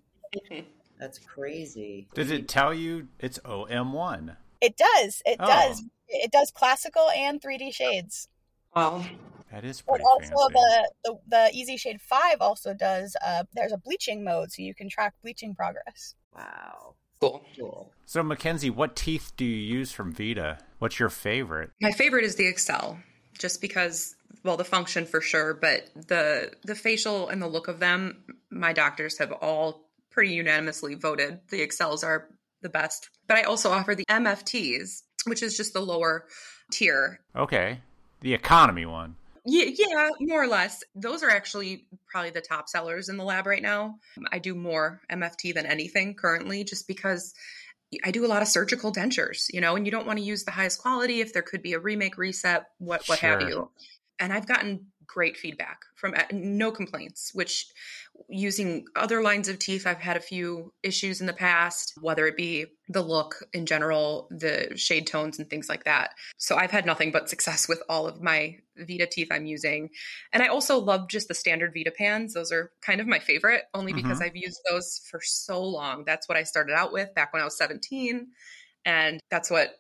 [laughs] That's crazy. Does it tell you it's OM1? It does. It Oh. does. It does classical and 3D shades. Well, That is But also fancy. the, the the Easy Shade Five also does. Uh, there's a bleaching mode, so you can track bleaching progress. Wow. cool. Cool. So, Mackenzie, what teeth do you use from Vita? What's your favorite? My favorite is the Excell, just because well, the function for sure, but the the facial and the look of them, my doctors have all pretty unanimously voted the Excells are the best. But I also offer the MFTs, which is just the lower tier. Okay, the economy one. Yeah, yeah, more or less. Those are actually probably the top sellers in the lab right now. I do more MFT than anything currently, just because I do a lot of surgical dentures, you know, and you don't want to use the highest quality if there could be a remake, reset, what what have you. And I've gotten great feedback from uh, no complaints. Which using other lines of teeth, I've had a few issues in the past, whether it be the look in general, the shade tones, and things like that. So I've had nothing but success with all of my Vita teeth I'm using. And I also love just the standard Vita pans. Those are kind of my favorite, only because I've used those for so long. That's what I started out with back when I was 17. And that's what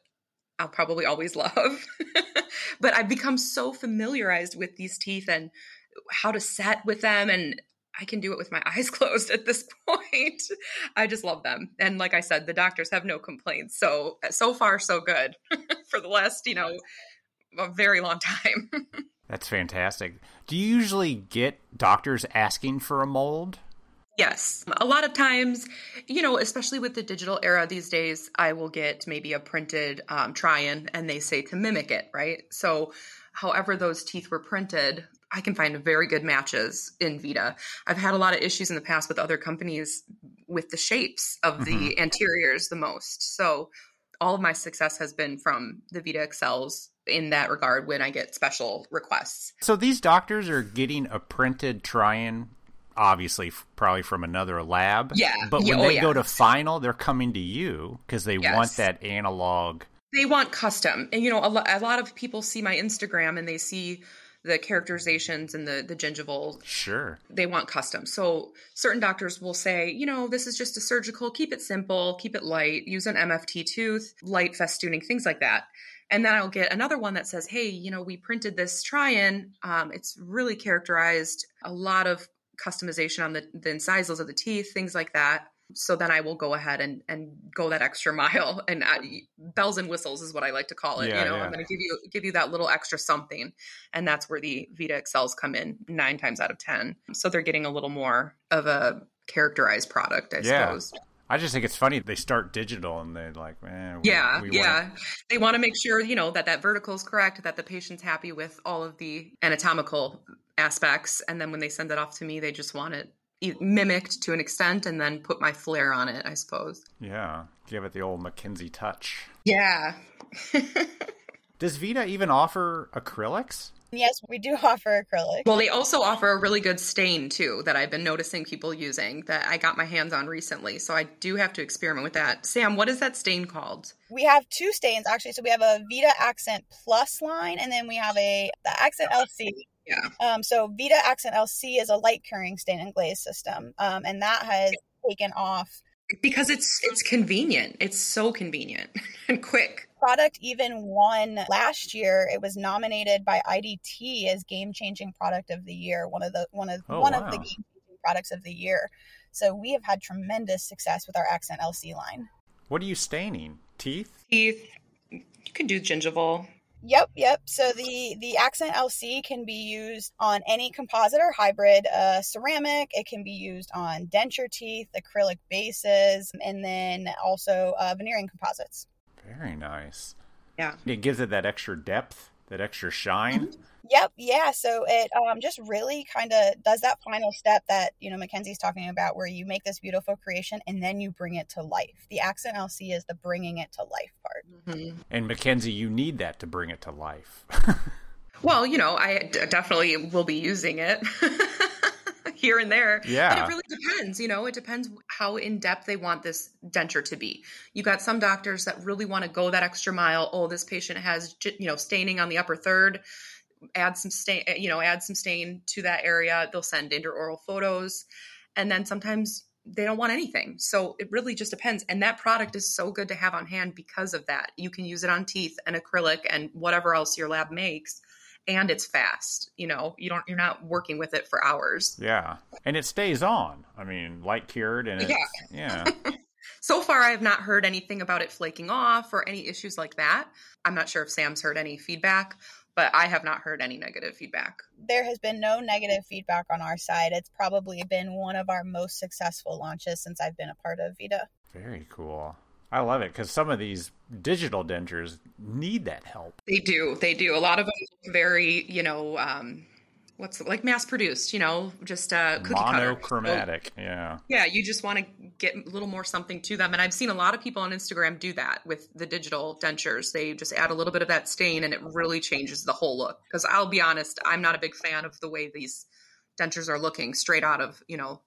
I'll probably always [laughs] love. but I've become so familiarized with these teeth and how to set with them. And I can do it with my [laughs] eyes closed at this point. I just love them. And like I said, the doctors have no complaints. So, so far, so good [laughs] for the last, you know, a very long time. That's fantastic. Do you usually get doctors asking for a mold? Yes. A lot of times, you know, especially with the digital era these days, I will get maybe a printed um, try in and they say to mimic it, right? So, however, those teeth were printed, I can find very good matches in Vita. I've had a lot of issues in the past with other companies with the shapes of the mm-hmm. anteriors the most. So, all of my success has been from the Vita Excells in that regard when I get special requests. So these doctors are getting a printed try-in obviously probably from another lab. Yeah. But when yeah, they yeah. go to final, they're coming to you because they yes. want that analog. They want custom. And, you know, a, lo- a lot of people see my Instagram and they see the characterizations and the the gingival. Sure. They want custom. So certain doctors will say, you know, this is just a surgical, keep it simple, keep it light, use an MFT tooth, light festooning, things like that. And then I'll get another one that says, hey, you know, we printed this try in. Um, it's really characterized, a lot of customization on the, the incisals of the teeth, things like that. So then I will go ahead and, and go that extra [laughs] mile and I, bells and whistles is what I like to call it. Yeah, you know, yeah. I'm going to give you give you that little extra something, and that's where the Vita Excells come in nine times out of ten. So they're getting a little more of a characterized product, I yeah. suppose. I just think it's funny they start digital and they're like, man, we, yeah, we yeah. Want... They want to make sure you know that that vertical is correct, that the patient's happy with all of the anatomical aspects, and then when they send it off to me, they just want it mimicked to an extent, and then put my flair on it. I suppose. Yeah, give it the old Mackenzie touch. Yeah. [laughs] Does Vita even offer acrylics? Yes, we do offer acrylic. Well, they also offer a really good stain too that I've been noticing people using that I got my hands on recently. So I do have to experiment with that. Sam, what is that stain called? We have two stains actually. So we have a Vita Akzent Plus line, and then we have a the Akzent LC. Yeah. Um, so Vita Akzent LC is a light curing stain and glaze system, um, and that has taken off because it's it's convenient. It's so convenient [laughs] and quick. Product even won last year. It was nominated by IDT as game changing product of the year. One of the one of oh, one wow. of the game changing products of the year. So we have had tremendous success with our Akzent LC line. What are you staining? Teeth? Teeth. You can do gingival. Yep, yep. So the the Akzent LC can be used on any composite or hybrid uh, ceramic. It can be used on denture teeth, acrylic bases, and then also uh, veneering composites. Very nice. Yeah. It gives it that extra depth, that extra shine. Mm-hmm. Yep, yeah. So it um, just really kind of does that final step that you know Mackenzie's talking about, where you make this beautiful creation and then you bring it to life. The Akzent LC is the bringing it to life part. Mm-hmm. And Mackenzie, you need that to bring it to life. [laughs] well, you know, I d- definitely will be using it. [laughs] here and there. Yeah. But it really depends, you know, it depends how in depth they want this denture to be. You got some doctors that really want to go that extra mile. Oh, this patient has, you know, staining on the upper third. Add some stain, eh, you know, add some stain to that area. They'll send intraoral photos. And then sometimes they don't want anything. So it really just depends. And that product is so good to have on hand because of that. You can use it on teeth and acrylic and whatever else your lab makes and it's fast. You know, you don't you're not working with it for hours. Yeah. And it stays on. I mean, light cured and it's, yeah. yeah. [laughs] so far I have not heard anything about it flaking off or any issues like that. I'm not sure if Sam's heard any feedback, but I have not heard any negative feedback. There has been no negative feedback on our side. It's probably been one of our most successful launches since I've been a part of Vita. Very cool. I love it because some of these digital dentures need that help. They do. They do. A lot of them look very, you know, um, what's like mass produced, you know, just uh, cookie monochromatic. So, yeah. Yeah. You just want to get a little more something to them. And I've seen a lot of people on Instagram do that with the digital dentures. They just add a little bit of that stain and it really changes the whole look. Because I'll be honest, I'm not a big fan of the way these dentures are looking straight out of, you know,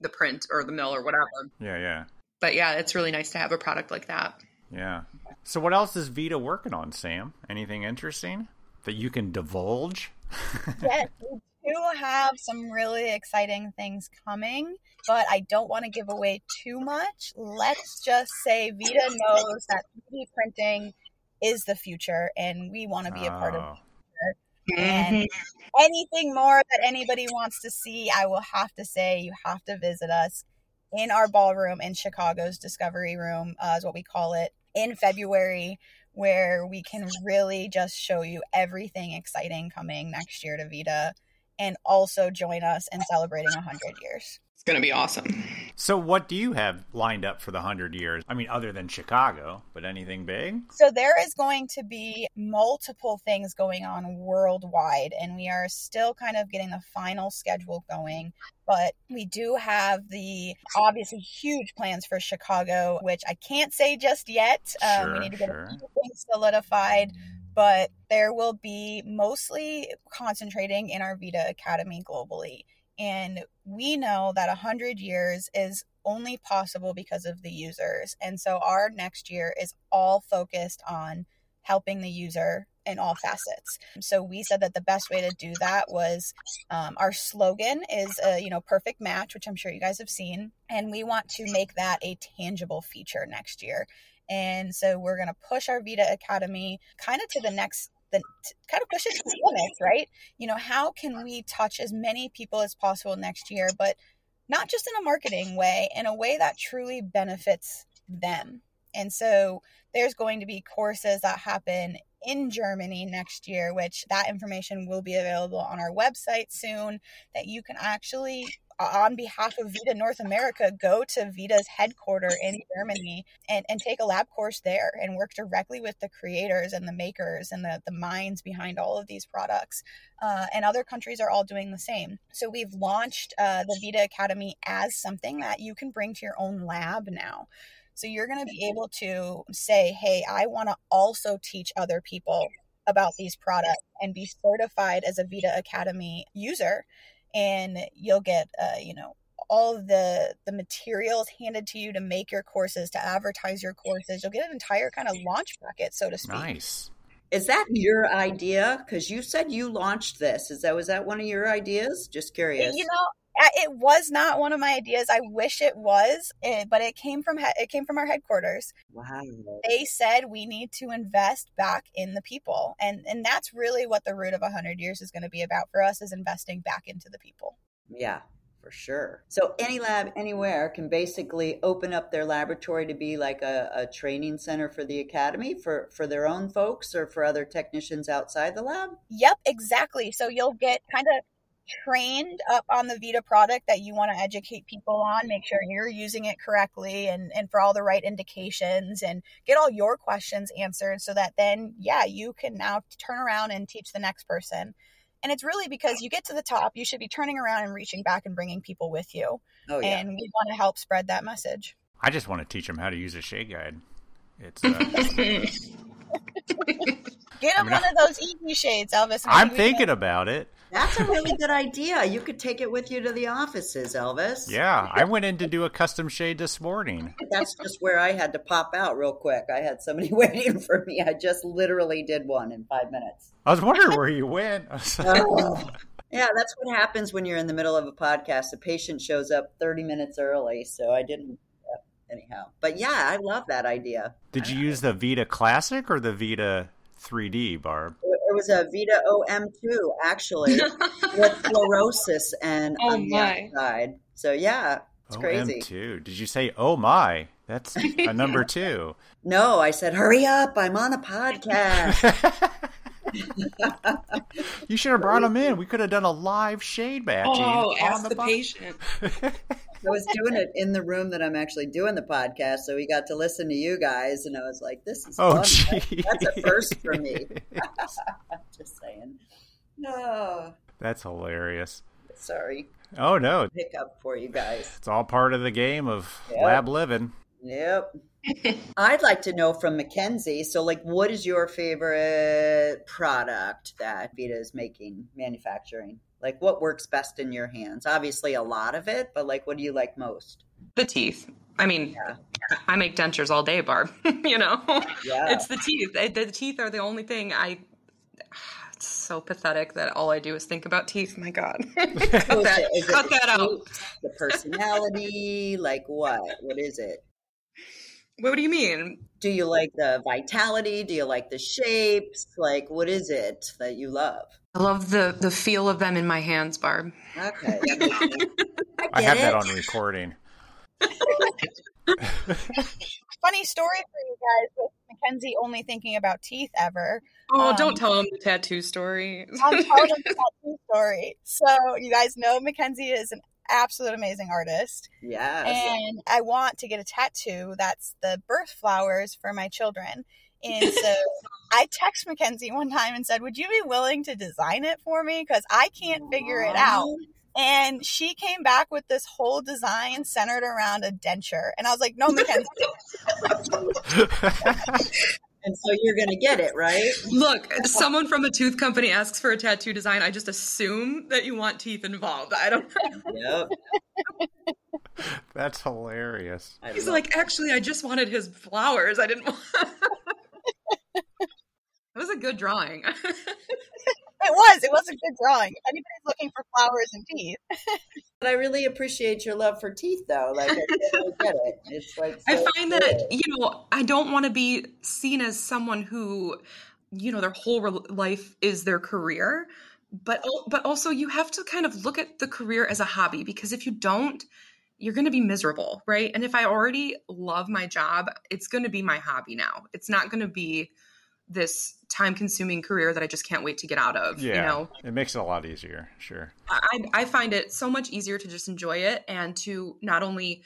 the print or the mill or whatever. Yeah. Yeah but yeah, it's really nice to have a product like that. Yeah. So what else is Vita working on, Sam? Anything interesting that you can divulge? [laughs] yes, we do have some really exciting things coming, but I don't want to give away too much. Let's just say Vita knows that 3D printing is the future and we want to be a part of Oh. And mm-hmm. anything more that anybody wants to see, I will have to say you have to visit us in our ballroom in Chicago's Discovery Room, uh, is what we call it, in February, where we can really just show you everything exciting coming next year to Vita and also join us in celebrating 100 years. It's going to be awesome. So, what do you have lined up for the 100 years? I mean, other than Chicago, but anything big? So, there is going to be multiple things going on worldwide, and we are still kind of getting the final schedule going. But we do have the obviously huge plans for Chicago, which I can't say just yet. Um, Sure, we need to get sure. a few things solidified but there will be mostly concentrating in our Vita Academy globally. And we know that 100 years is only possible because of the users. And so our next year is all focused on helping the user in all facets. So we said that the best way to do that was um, our slogan is a you know perfect match, which I'm sure you guys have seen, and we want to make that a tangible feature next year. And so we're going to push our Vita Academy kind of to the next, the kind of push it the limits, right? You know, how can we touch as many people as possible next year, but not just in a marketing way, in a way that truly benefits them. And so there's going to be courses that happen in Germany next year, which that information will be available on our website soon, that you can actually on behalf of Vita North America, go to Vita's headquarters in Germany and, and take a lab course there and work directly with the creators and the makers and the, the minds behind all of these products. Uh, and other countries are all doing the same. So we've launched uh, the Vita Academy as something that you can bring to your own lab now. So you're going to be able to say, hey, I want to also teach other people about these products and be certified as a Vita Academy user and you'll get uh, you know all of the the materials handed to you to make your courses to advertise your courses you'll get an entire kind of launch packet so to speak Nice. Is that your idea? Because you said you launched this. Is that was that one of your ideas? Just curious. you know I- it was not one of my ideas i wish it was eh, but it came from it came from our headquarters wow. they said we need to invest back in the people and and that's really what the root of 100 years is going to be about for us is investing back into the people Yeah, for sure. So any lab anywhere can basically open up their laboratory to be like a, a training center for the academy for for their own folks or for other technicians outside the lab. Yep, exactly. So you'll get kind of trained up on the Vita product that you want to educate people on, make sure you're using it correctly and, and for all the right indications and get all your questions answered so that then, yeah, you can now turn around and teach the next person. And it's really because you get to the top, you should be turning around and reaching back and bringing people with you. Oh yeah. And we want to help spread that message. I just want to teach them how to use a shade guide. It's. Uh, [laughs] Get them mean, one of those easy shades, Elvis. I'm thinking about it. That's a really good idea. You could take it with you to the offices, Elvis. Yeah, I went in to do a custom shade this morning. [laughs] That's just where I had to pop out real quick. I had somebody [laughs] waiting for me. I just literally did one in five minutes. I was wondering where you went. [laughs] Oh. Yeah, that's what happens when you're in the middle of a podcast. The patient shows up 30 minutes early, so I didn't. uh, Anyhow, but yeah, I love that idea. Did you use the Vita Classic or the Vita 3D, Barb? It was a Vita OM2 actually [laughs] with fluorosis and Oh, on the my. outside. So yeah, it's crazy. OM2. Did you say, oh my? That's [laughs] a number two. No, I said, hurry up! I'm on a podcast. [laughs] you should have brought him in. We could have done a live shade matching. Oh, ask the bo- patient. I was doing it in the room that I'm actually doing the podcast, so we got to listen to you guys, and I was like, "This is Oh, fun. Gee. That's a [laughs] first for me." I'm [laughs] just saying. No, That's hilarious. sorry. Oh, no. Pick up for you guys. It's all part of the game of Yeah. lab living. Yep. [laughs] I'd like to know from Mackenzie. So, like, what is your favorite product that Vita is making, manufacturing? Like, what works best in your hands? Obviously, a lot of it, but like, what do you like most? The teeth. I mean, Yeah. I make dentures all day, Barb. [laughs] you know, Yeah. it's the teeth. The teeth are the only thing I. [sighs] It's so pathetic that all I do is think about teeth. My God, [laughs] cut that, it cut that out. The personality, like what? What is it? What do you mean? Do you like the vitality? Do you like the shapes? Like, what is it that you love? I love the the feel of them in my hands, Barb. Okay. [laughs] I, I have it. that on recording. [laughs] Funny story for you guys with Mackenzie only thinking about teeth ever. Oh, Um, don't tell them the tattoo story. I'm [laughs] telling them the tattoo story. So you guys know Mackenzie is an absolute amazing artist. Yes. and I want to get a tattoo that's the birth flowers for my children. And so I text Mackenzie one time and said, Would you be willing to design it for me? Because I can't figure it out. And she came back with this whole design centered around a denture. And I was like, No, Mackenzie. [laughs] And so you're going to get it, right? Look, someone from a tooth company asks for a tattoo design. I just assume that you want teeth involved. I don't. Yep. That's hilarious. He's like, actually, I just wanted his flowers. I didn't [laughs] want. It was a good drawing. [laughs] It was. It was a good drawing. If anybody's looking for flowers and teeth. [laughs] But I really appreciate your love for teeth, though. Like, I totally get it. It's like, I find good. that you know I don't want to be seen as someone who you know their whole rel- life is their career, but but also you have to kind of look at the career as a hobby because if you don't, you're going to be miserable, right? And if I already love my job, it's going to be my hobby now. It's not going to be this time consuming career that I just can't wait to get out of. Yeah, You know, it makes it a lot easier. Sure. I, I find it so much easier to just enjoy it and to not only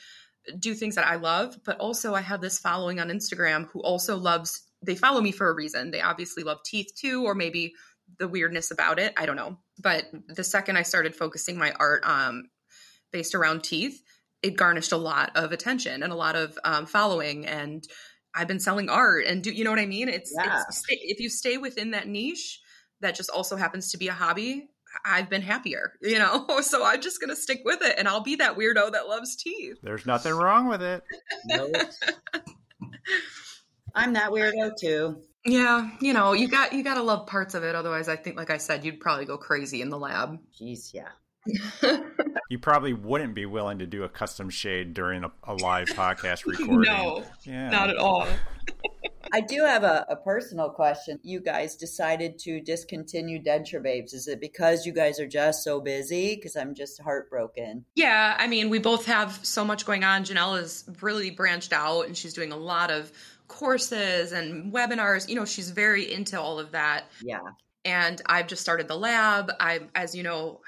do things that I love, but also I have this following on Instagram who also loves, they follow me for a reason. They obviously love teeth too, or maybe the weirdness about it. I don't know. But the second I started focusing my art um, based around teeth, it garnished a lot of attention and a lot of um, following. And I've been selling art and do you know what I mean? It's, Yeah. it's if you stay within that niche, that just also happens to be a hobby. I've been happier, you know. [laughs] So I'm just gonna stick with it, and I'll be that weirdo that loves teeth. There's nothing wrong with it. Nope. I'm that weirdo, too. Yeah, you know, you got you got to love parts of it. Otherwise, I think, like I said, you'd probably go crazy in the lab. Jeez, yeah. [laughs] You probably wouldn't be willing to do a custom shade during a, a live podcast [laughs] recording. no, yeah. not at all. I do have a, a personal question. You guys decided to discontinue Denture Babes. Is it because you guys are just so busy? Because I'm just heartbroken. Yeah, I mean, we both have so much going on. Jenelle is really branched out, and she's doing a lot of courses and webinars. You know, she's very into all of that. Yeah. and I've just started the lab. I'm, as you know,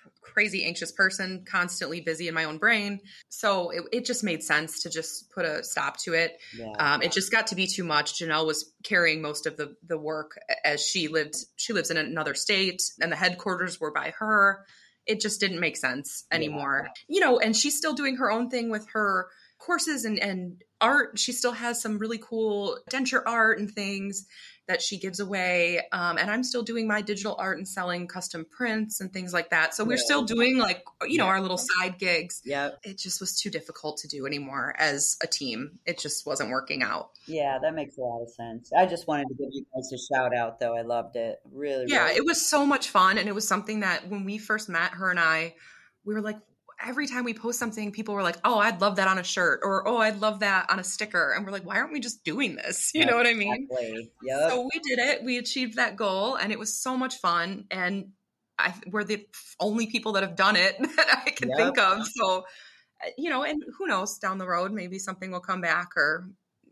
a crazy anxious person, constantly busy in my own brain. So it, it just made sense to just put a stop to it. Yeah. Um, it just got to be too much. Jenelle was carrying most of the the work as she lived. She lives in another state, and the headquarters were by her. It just didn't make sense anymore. You know, and she's still doing her own thing with her courses and and art. She still has some really cool denture art and things that she gives away. Um, and I'm still doing my digital art and selling custom prints and things like that. So we're Yeah. still doing like you know Yeah. our little side gigs Yeah. it just was too difficult to do anymore as a team. It just wasn't working out. Yeah, that makes a lot of sense. I just wanted to give you guys a shout out, though. I loved it. Really, Yeah, really. it was so much fun. And it was something that when we first met, her and I, we were like, every time we post something, people were like, oh, I'd love that on a shirt or oh, I'd love that on a sticker. And we're like, why aren't we just doing this? [laughs] You know what I mean? Exactly. Yep. So we did it. We achieved that goal and it was so much fun. And I, we're the only people that have done it [laughs] that I can Yep. think of. So, uh, you know, and who knows down the road, maybe something will come back or,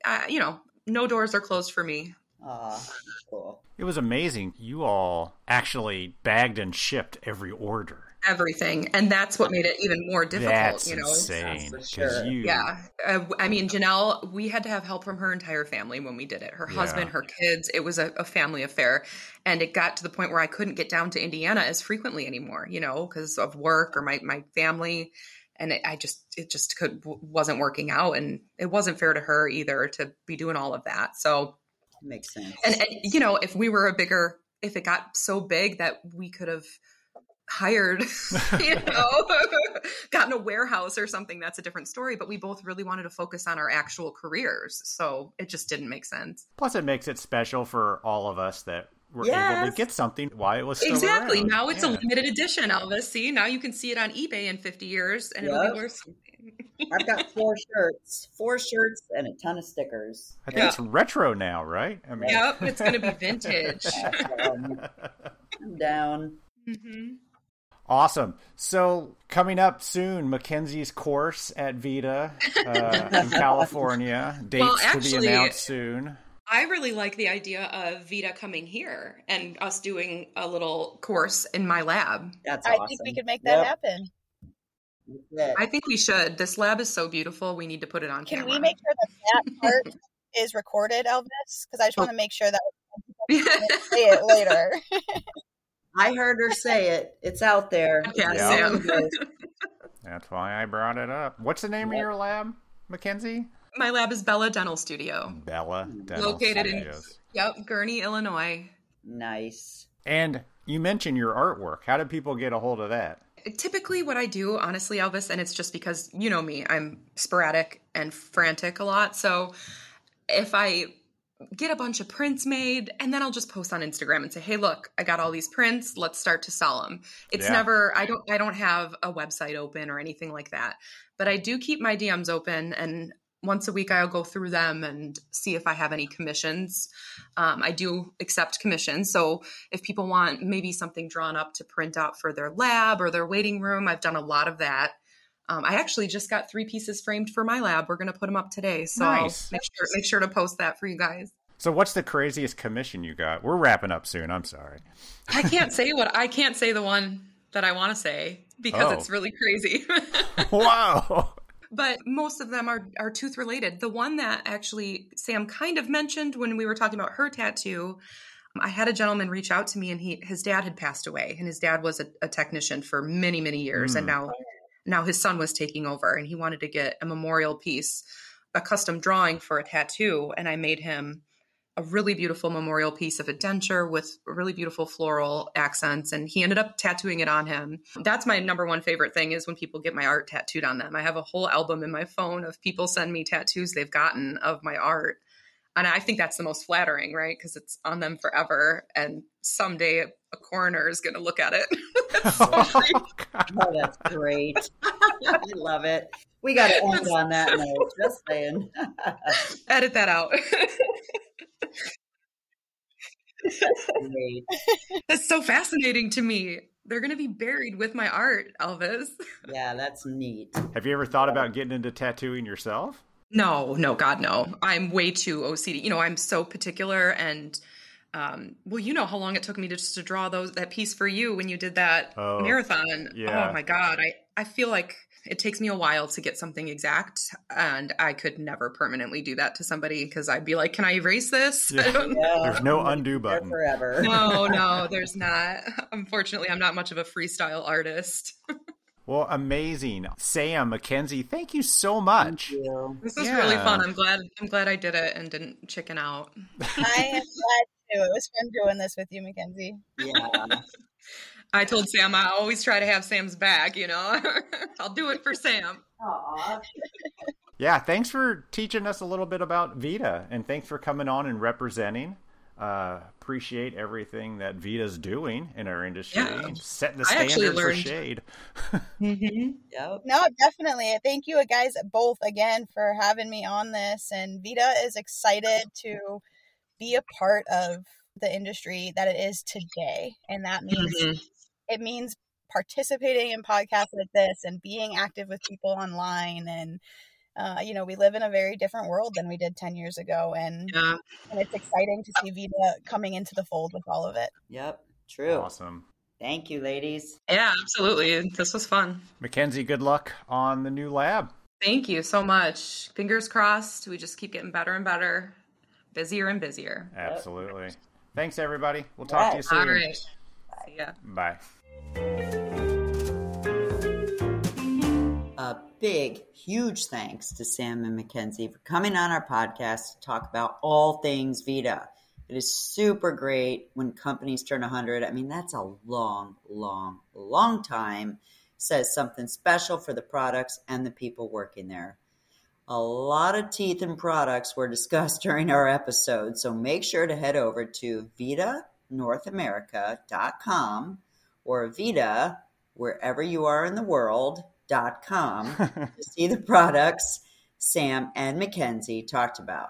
uh, you know, no doors are closed for me. Aw, cool. It was amazing. You all actually bagged and shipped every order. Everything. And that's what made it even more difficult, That's you know? insane. For 'cause sure. you, Yeah. Uh, I mean, Jenelle, we had to have help from her entire family when we did it. Her Yeah. husband, her kids. It was a, a family affair. And it got to the point where I couldn't get down to Indiana as frequently anymore, you know, because of work or my, my family. And it, I just, it just could, wasn't working out. And it wasn't fair to her either to be doing all of that. So, Makes sense. and, and you know, if we were a bigger, if it got so big that we could have hired, [laughs] [laughs] you know, [laughs] gotten a warehouse or something, that's a different story. But we both really wanted to focus on our actual careers. So it just didn't make sense. Plus, it makes it special for all of us that were able Yes. to get something while it was still exactly. around. Now it's a limited edition, Elvis. See, now you can see it on eBay in 50 years and it'll be worth something. I've got four shirts, four shirts, and a ton of stickers. I think Yeah. it's retro now, right? I mean, Yep, it's going to be vintage. Um, I'm down. Mm-hmm. Awesome. So coming up soon, Mackenzie's course at Vita uh, [laughs] in California. Dates Well, to be announced soon. I really like the idea of Vita coming here and us doing a little course in my lab. That's I think we could make that Yep, happen. I think we should. This lab is so beautiful. We need to put it on Can camera. we make sure that that [laughs] part is recorded, Elvis? Because I just want to make sure that [laughs] we say it later. I heard her say it. It's out there. [laughs] Yeah, Yeah. Sam. That's why I brought it up. What's the name of your lab, Mackenzie? My lab is Bella Dental Studio, Bella Dental located in Studios. yep Gurnee, Illinois. Nice. And you mentioned your artwork. How did people get a hold of that? Typically, what I do, honestly, Elvis, and it's just because you know me, I'm sporadic and frantic a lot. So if I get a bunch of prints made, and then I'll just post on Instagram and say, "Hey, look, I got all these prints. Let's start to sell them." It's Yeah. never. I don't. I don't have a website open or anything like that, but I do keep my DMs open and. Once a week, I'll go through them and see if I have any commissions. Um, I do accept commissions. So if people want maybe something drawn up to print out for their lab or their waiting room, I've done a lot of that. Um, I actually just got three pieces framed for my lab. We're going to put them up today, so Nice. Make sure make sure to post that for you guys. So what's the craziest commission you got? We're wrapping up soon. I'm sorry. I can't say what I can't say the one that I want to say because Oh. it's really crazy. [laughs] Wow. but most of them are are tooth related. The one that actually Sam kind of mentioned when we were talking about her tattoo, I had a gentleman reach out to me, and he his dad had passed away, and his dad was a, a technician for many many years, and Mm. now now his son was taking over, and he wanted to get a memorial piece, a custom drawing for a tattoo, and I made him a really beautiful memorial piece of a denture with really beautiful floral accents. And he ended up tattooing it on him. That's my number one favorite thing is when people get my art tattooed on them. I have a whole album in my phone of people send me tattoos they've gotten of my art. And i think that's the most flattering right? Because it's on them forever and someday a coroner is going to look at it [laughs] That's. Oh, [laughs] oh, that's great. I love it. We got to end on that note. Just saying. [laughs] edit that out great. that's so fascinating to me they're going to be buried with my art elvis Yeah, that's neat. Have you ever thought about getting into tattooing yourself? No, no, God, no. I'm way too OCD. You know, I'm so particular, and um, well, you know how long it took me to just to draw those that piece for you when you did that Oh, marathon. yeah. Oh my God, I I feel like it takes me a while to get something exact, and I could never permanently do that to somebody because I'd be like, "Can I erase this?" Yeah. [laughs] Yeah, There's no undo there button. forever. no, [laughs] no, there's not. [laughs] Unfortunately, I'm not much of a freestyle artist. Well, amazing. Sam, Mackenzie, thank you so much. Thank you. This was really fun. I'm glad. I'm glad I did it and didn't chicken out. I am glad too. It was fun doing this with you, Mackenzie. Yeah. [laughs] I told Sam I always try to have Sam's back, you know. [laughs] I'll do it for Sam. Aw. Yeah, thanks for teaching us a little bit about Vita, and thanks for coming on and representing. Uh, appreciate everything that Vita's doing in our industry, Yeah. and setting the I actually standard for shade. Mm-hmm. [laughs] Yep. No, definitely. Thank you guys both again for having me on this. And Vita is excited to be a part of the industry that it is today. And that means Mhm. it means participating in podcasts like this and being active with people online and uh, you know we live in a very different world than we did 10 years ago and, Yeah. and it's exciting to see vita coming into the fold with all of it Yep. True. Awesome. Thank you, ladies. Yeah, absolutely. This was fun. Mackenzie, good luck on the new lab. Thank you so much. Fingers crossed. We just keep getting better and better, busier and busier. Absolutely. Thanks, everybody. We'll talk to you soon. All right. See ya. Bye. A big, huge thanks to Sam and Mackenzie for coming on our podcast to talk about all things Vita. It is super great when companies turn 100. I mean, that's a long, long, long time. Says something special for the products and the people working there. A lot of teeth and products were discussed [laughs] during our episode, so make sure to head over to VitaNorthAmerica.com or Vita, wherever you are in the world, dot com [laughs] to see the products Sam and Mackenzie talked about.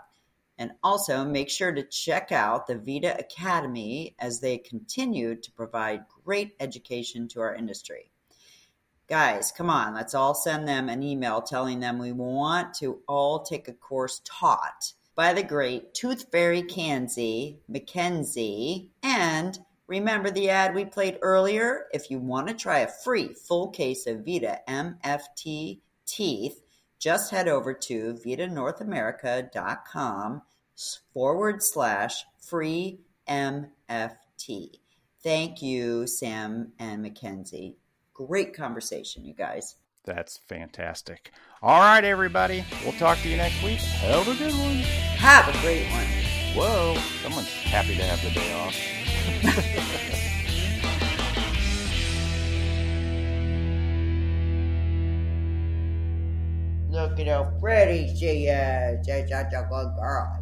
And also make sure to check out the Vita Academy as they continue to provide great education to our industry. Guys, come on, let's all send them an email telling them we want to all take a course taught by the great Tooth Fairy Kanzi, Mackenzie. and remember the ad we played earlier? If you want to try a free full case of Vita MFT teeth, just head over to vitanorthamerica.com forward slash free MFT. Thank you, Sam and Mackenzie. Great conversation, you guys. That's fantastic. All right, everybody. We'll talk to you next week. Have a good one. Have a great one. Whoa, someone's happy to have the day off. [laughs] Look at how pretty she is. She's such a good girl.